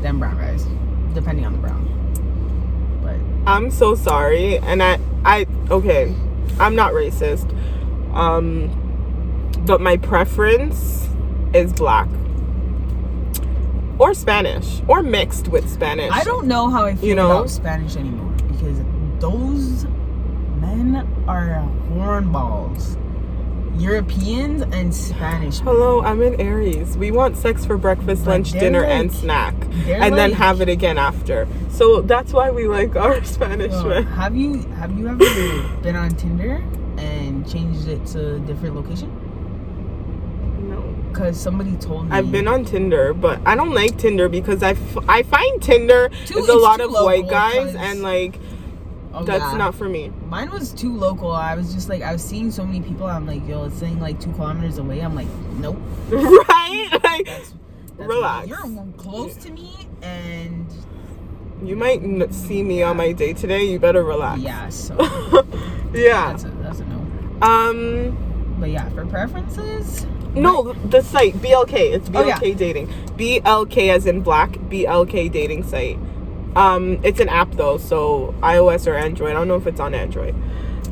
then brown guys, depending on the brown. But I'm so sorry, and I, I, okay, I'm not racist, um, but my preference is black or Spanish or mixed with Spanish. I don't know how I feel You know? about Spanish anymore because those men are hornballs. Europeans and Spanish. Hello, I'm in Aries. We want sex for breakfast, But lunch, dinner, like- and snack, and then have it again after. So that's why we like our (laughs) Spanish Well, men. have you have you ever been on Tinder and changed it to a different location? Because somebody told me I've been on Tinder, but I don't like Tinder because I, f- I find Tinder Too- is a lot of white guys and like Oh, that's yeah. not for me. Mine was too local. I was just like, I was seeing so many people. I'm like, yo, it's saying like two kilometers away. I'm like, nope. (laughs) right? Like That's, that's Relax. You're close to me, and you might n- see me on my day today. You better relax. yeah, so (laughs) yeah. that's a, that's a no. Um. But yeah, for preferences, No, the site BLK. It's BLK Oh, yeah. dating. BLK as in black. BLK dating site. Um, it's an app though, so iOS or Android. I don't know if it's on Android,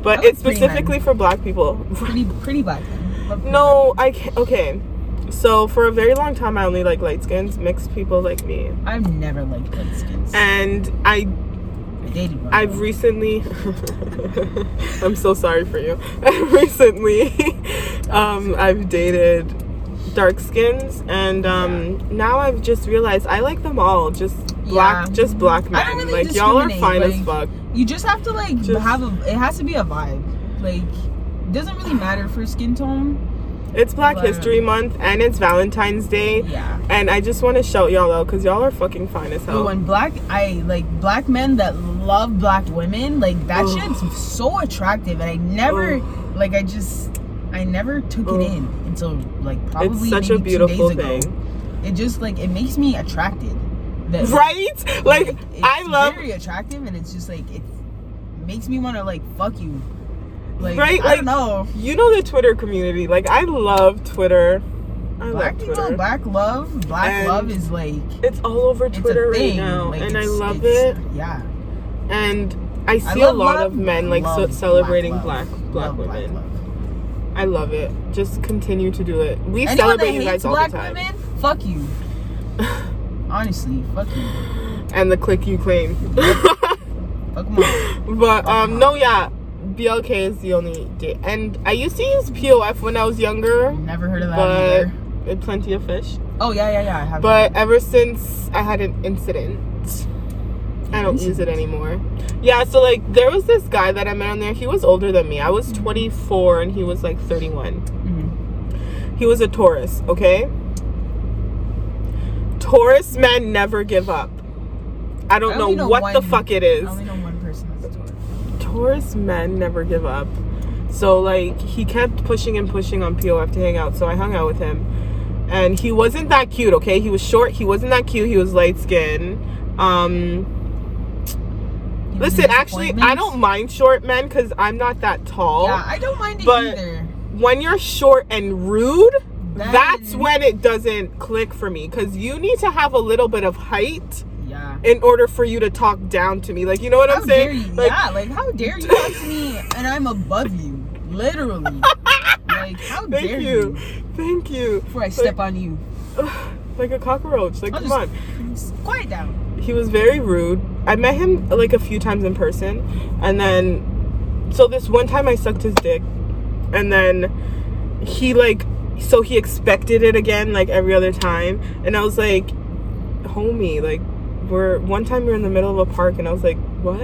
but I like it's pretty specifically for black people. pretty (laughs) pretty black. men. Love pretty No, I can't. Okay. So for a very long time, I only like light skins, mixed people like me, black. I've never liked light skins. and I I dated one. I've recently. (laughs) I'm so sorry for you. (laughs) recently, um, I've dated dark skins, and um, now I've just realized I like them all. Just black, Yeah. just black men. really like y'all are fine as fuck. you just have to like Just- have a. It has to be a vibe. Like, it doesn't really matter for skin tone. It's Black but- History Month, and it's Valentine's Day. Yeah. And I just want to shout y'all out because y'all are fucking fine as But hell. when black, I like black men that love black women. Like that Ugh. shit's so attractive, and I never, Ugh. like, I just, I never took Ugh. it in until like probably it's such a two beautiful days ago. thing. It just like it makes me attracted. That, (laughs) Right? Like, it's I love very attractive, and it's just like it makes me want to like fuck you. Like, Right, I like, don't know. You know the Twitter community. Like I love Twitter. I Black love people, Twitter. black love, black And love is like it's all over Twitter right now, Like, and I love it. Yeah. And I I see a lot love, of men like so, celebrating black black black, black women. love. I love it. Just continue to do it. We Anyone celebrate you guys all black the time. women, fuck you. (laughs) Honestly, fuck you. And the click you claim. Fuck (laughs) but um no yeah. BLK is the only date. And I used to use POF when I was younger, Never heard of that but either. plenty of fish. Oh yeah, yeah, yeah. I have. But ever since I had an incident, I don't use it anymore. Yeah, so like there was this guy that I met on there. He was older than me. I was 24 and he was like 31. Mhm. He was a Taurus, okay? Taurus men never give up. I don't I know, know what the fuck it is. I is. only know one person that's a Taurus. Taurus men never give up. So like he kept pushing and pushing on POF to hang out. So I hung out with him. And he wasn't that cute, okay? He was short, he wasn't that cute, he was light skinned. Um listen, actually I don't mind short men cuz I'm not that tall. Yeah, I don't mind it but- either. When you're short and rude, that's when it doesn't click for me cuz you need to have a little bit of height Yeah. in order for you to talk down to me. Like you know what How I'm saying? you? Like, yeah, like how dare you talk to me (laughs) and I'm above you, literally. (laughs) like how Thank dare you. Thank you. Before I step on you, (sighs) like a cockroach. Like, I'll come just- on. quiet down. He was very rude. I met him like a few times in person, and then so this one time I sucked his dick, and then he like so he expected it again like every other time, and I was like, homie, like we're one time we are in the middle of a park, and I was like, what?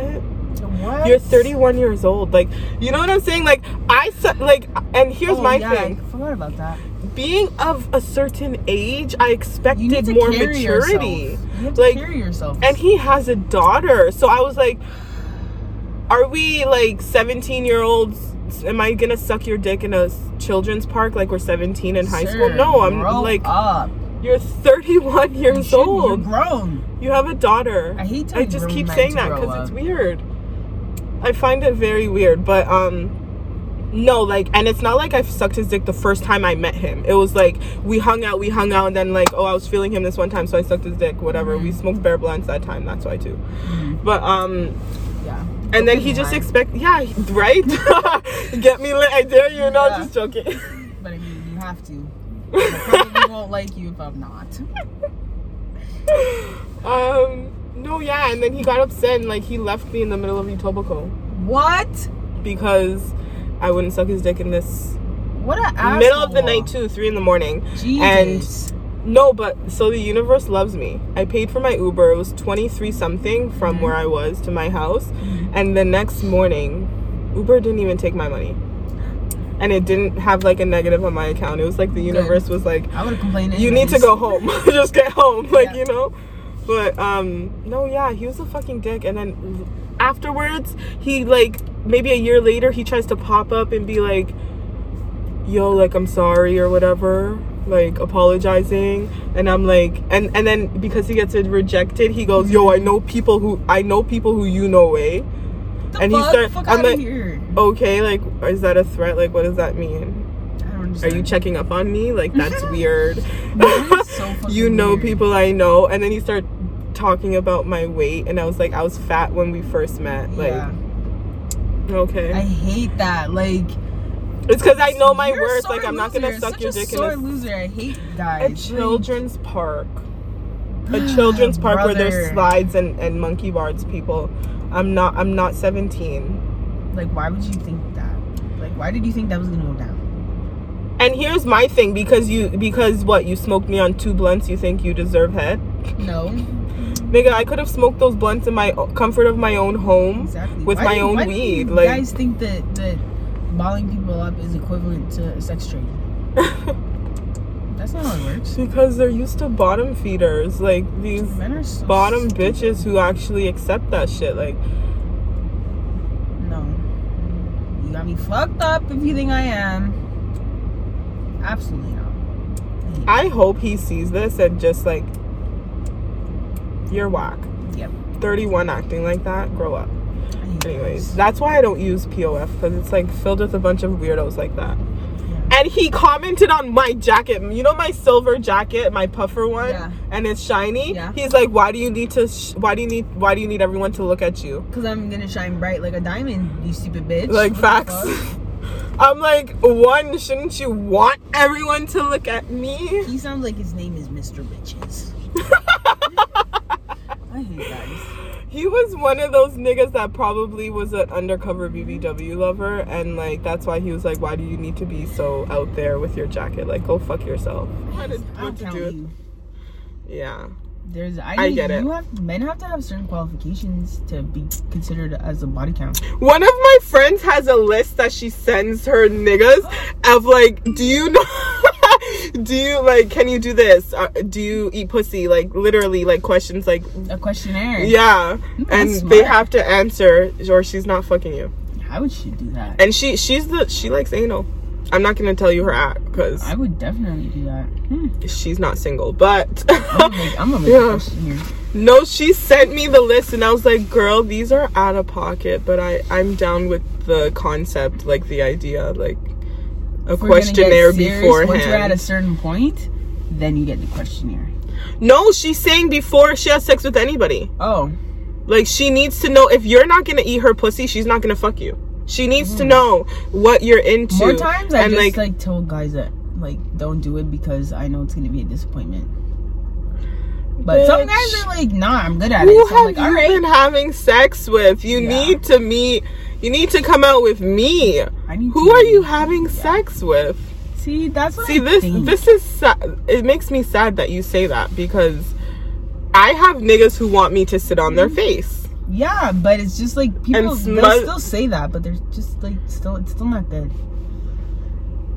What? You're 31 years old. Like, you know what I'm saying? Like, I like, and here's Oh, my yeah, thing. I forgot about that. Being of a certain age, I expected more maturity. yourself. You have to Like, and he has a daughter. So I was like, are we like 17 year olds? Am I gonna suck your dick in a children's park like we're 17 in high school? No, I'm like, up. You're 31 You years should- You're grown. You have a daughter. I hate I just keep saying that because it's weird. I find it very weird, but um, no, like, and it's not like I sucked his dick the first time I met him. It was like we hung out, we hung out, and then like, oh, I was feeling him this one time, so I sucked his dick. Whatever. We Mm-hmm. smoked bear blunts that time. That's why too. But um, Yeah. and then Don't he just high. expect, yeah, right. (laughs) Get me lit. I dare you. No, I'm just joking. (laughs) But I mean, you have to. (laughs) Won't like you if I'm not. (laughs) um, no, yeah, and then he got upset and like he left me in the middle of Etobicoke What? because I wouldn't suck his dick in this What a asshole. middle of the night too, three in the morning. Jesus. And no, but so the universe loves me. I paid for my Uber. It was 23 something from Mm-hmm. where I was to my house. And the next morning, Uber didn't even take my money. And it didn't have like a negative on my account. It was like the universe was like, I would have complained. you need to go home. (laughs) Just get home. Like, Yeah. you know? But um no, yeah, he was a fucking dick. And then afterwards, he like maybe a year later he tries to pop up and be like, yo, like I'm sorry or whatever. Like apologizing. And I'm like and and then because he gets it rejected, he goes, Yo, I know people who I know people who you know way. The and he fuck? start- Fuck I'm like-. Okay, like is that a threat? Like what does that mean? I don't Are you checking up on me? Like (laughs) that's weird. That so (laughs) you know weird. people I know, and then he started talking about my weight, and I was like, I was fat when we first met. Like, yeah. okay, I hate that. Like it's because I know my worth. Like, I'm not gonna You're suck such your dick in a, loser. I hate guys. a children's park. (gasps) A children's park where there's slides and, and monkey bars, people. I'm not. I'm not 17. Like, why would you think that? Like, why did you think that was gonna go down? And here's my thing: because you, because what you smoked me on two blunts, you think you deserve head? No, Nigga, I could have smoked those blunts in my comfort of my own home. exactly. With Why my do- own weed, you like- guys think that that balling people up is equivalent to a sex trade? (laughs) That's not how it works. Because they're used to bottom feeders, like these so bottom stupid. bitches who actually accept that shit. Like, No, you got me fucked up if you think I am. Absolutely not. I hope he sees this and just like, you're whack. Yep. 31 acting like that, grow up. Anyways, that's why I don't use POF because it's like filled with a bunch of weirdos like that. And he commented on my jacket. You know my silver jacket, my puffer one, Yeah. and it's shiny. Yeah. He's like, "Why do you need to? Sh- why do you need? Why do you need everyone to look at you?" Cause I'm gonna shine bright like a diamond, you stupid bitch. like What facts (laughs) i'm like one shouldn't you want everyone to look at me He sounds like his name is Mr. Bitches. (laughs) I hate guys. he was one of those niggas that probably was an undercover bbw lover and like that's why he was like why do you need to be so out there with your jacket like go fuck yourself I don't count you. yeah There's I, I get it. Have men have to have certain qualifications to be considered as a body count. one of my friends has a list that she sends her niggas of like do you know do you like can you do this uh, do you eat pussy like literally like questions like A questionnaire. Yeah, That's and smart. they have to answer, or she's not fucking you. How would she do that. And she, she's the, she likes anal. I'm not gonna tell you her act because I would definitely do that. Hmm. she's not single. But (laughs) I'm gonna make, I'm gonna make Yeah. a questionnaire. no, she sent me the list, and I was like, girl, these are out of pocket, but I, I'm down with the concept, like the idea, like a If questionnaire serious, beforehand. Once you're at a certain point, then you get the questionnaire. no, she's saying before she has sex with anybody. Oh, Like she needs to know if you're not gonna eat her pussy, she's not gonna fuck you. She needs to know what you're into. Mm. more times I and just like, like, told guys that like don't do it because I know it's gonna be a disappointment. But some guys are like, nah, I'm good at who it. So I'm have like, you right. been having sex with? You Yeah. need to meet. You need to come out with me. I need Who are you having sex with? See, that's what See I this. think. This is. Sad. It makes me sad that you say that because I have niggas who want me to sit on Mm-hmm. their face. Yeah, but it's just like people they'll still say that, but there's just like still it's still not good.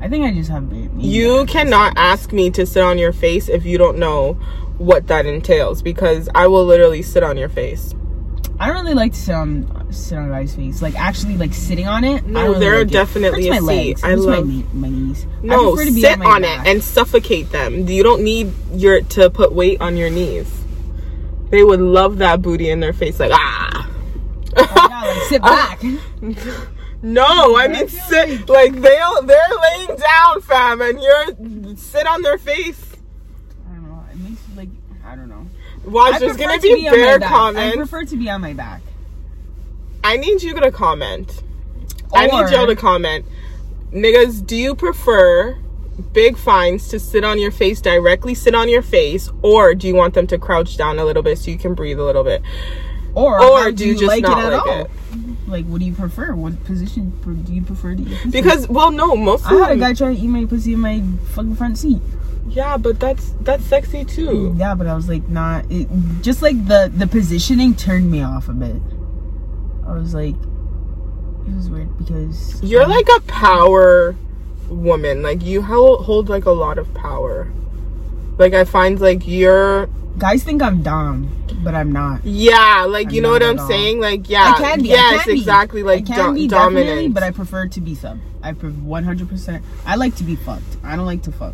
I think I just have maybe You cannot ask me to sit on your face if you don't know what that entails because I will literally sit on your face. I don't really like to sit on sit on guy's face, like actually like sitting on it. No, really there are it. definitely a my seat. legs. I love- my, knee- my knees. No, prefer to be sit my on it and suffocate them. You don't need your to put weight on your knees. They would love that booty in their face, like ah. yeah, like sit (laughs) back. no, I mean sit like they'll they're laying down, fam, and you're sit on their face. I don't know. It makes like I don't know. Watch, I there's gonna to be my bare back. I prefer to be on my back. I need you to comment. I need y'all to comment. Niggas, do you prefer big fines to sit on your face, directly sit on your face, or do you want them to crouch down a little bit so you can breathe a little bit? Or, Or do you just like not it at like all? it? Like, what do you prefer? What position do you prefer to eat? Because well, no, most I of had a guy try to eat my pussy in my fucking front seat. Yeah, but that's that's sexy too. Yeah, but I was like, not. It, just like the the positioning turned me off a bit. I was like, it was weird because You're like a power woman. Like you hold, hold like a lot of power. Like I find like you're guys think I'm dumb, but I'm not. yeah, like you I'm know what I'm all. saying? Like yeah, I can be. yes, I can be. exactly. Like I can do- be dominant. but I prefer to be sub. I prefer 100. percent I like to be fucked. I don't like to fuck.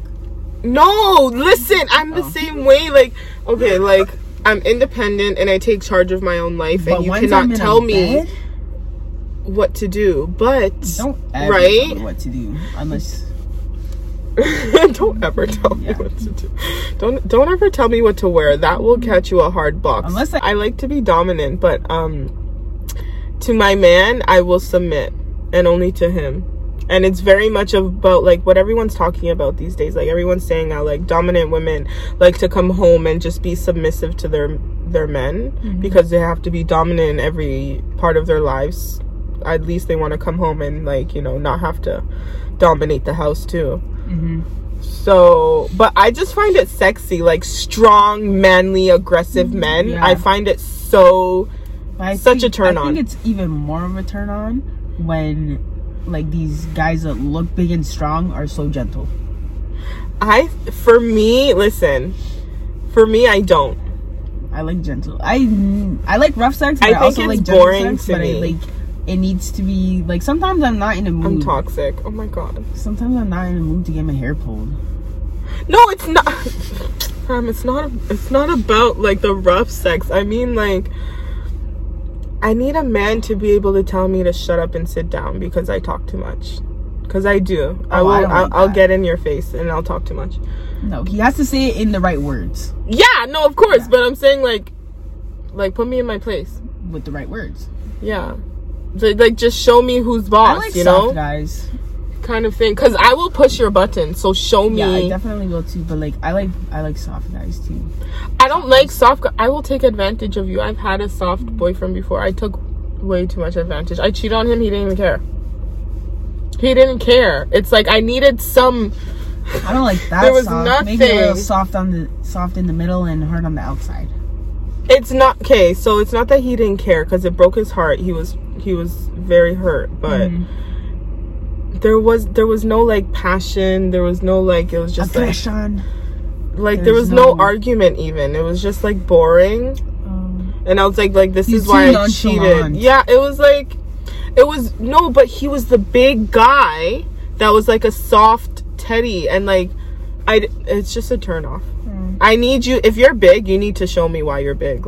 No, listen, I'm the Oh. same way. Like, okay, like I'm independent and I take charge of my own life, But and you cannot tell me bed, what to do. But don't ever Right? tell me what to do unless (laughs) don't ever tell me what to do. Don't don't ever tell me what to wear. That will catch you a hard box. Unless I- I like to be dominant, but um, to my man, I will submit, and only to him. And it's very much about like what everyone's talking about these days. Like everyone's saying now, like dominant women like to come home and just be submissive to their their men Mm-hmm. because they have to be dominant in every part of their lives. At least they want to come home and like you know not have to dominate the house too. Mhm. So, but I just find it sexy, like strong, manly, aggressive men. Yeah. I find it so. Such a think- turn I on. think it's even more of a turn on when like these guys that look big and strong are so gentle. I, for me, listen, for me, I don't. I like gentle. I I like rough sex, but I I, think also it's like gentle boring sex. to but me. I like it needs to be like sometimes I'm not in a I'm mood. toxic. Oh my god. Sometimes I'm not in a mood to get my hair pulled. No, it's not. (laughs) Um, it's not. It's not about like the rough sex. I mean, like, I need a man to be able to tell me to shut up and sit down because I talk too much. Because I do. Oh, I Oh, will. I don't I'll, like I'll get in your face and I'll talk too much. No, he has to say it in the right words Yeah, no, of course, Yeah. but I'm saying like, like put me in my place. with the right words. Yeah, So, like just show me who's I boss, like you know, guys. Kind of thing. Cause I will push your button, so show me. Yeah, I definitely will too. But like, I like I like soft guys too. I don't like soft. I will take advantage of you. I've had a soft boyfriend before. I took way too much advantage. I cheated on him. He didn't even care. He didn't care. It's like I needed some. (laughs) I don't like that There was soft. Maybe a little soft on the soft in the middle and hard on the outside. It's not okay. So it's not that he didn't care because it broke his heart. He was he was very hurt, but. Mhm. There was there was no like passion. There was no like it was just like, Aggression. like there was no no- argument even. It was just like boring. Um, and i was like like this is why i cheated yeah it was like it was no but he was the big guy that was like a soft teddy. And like i it's just a turn off. Hmm. i need you if you're big you need to show me why you're big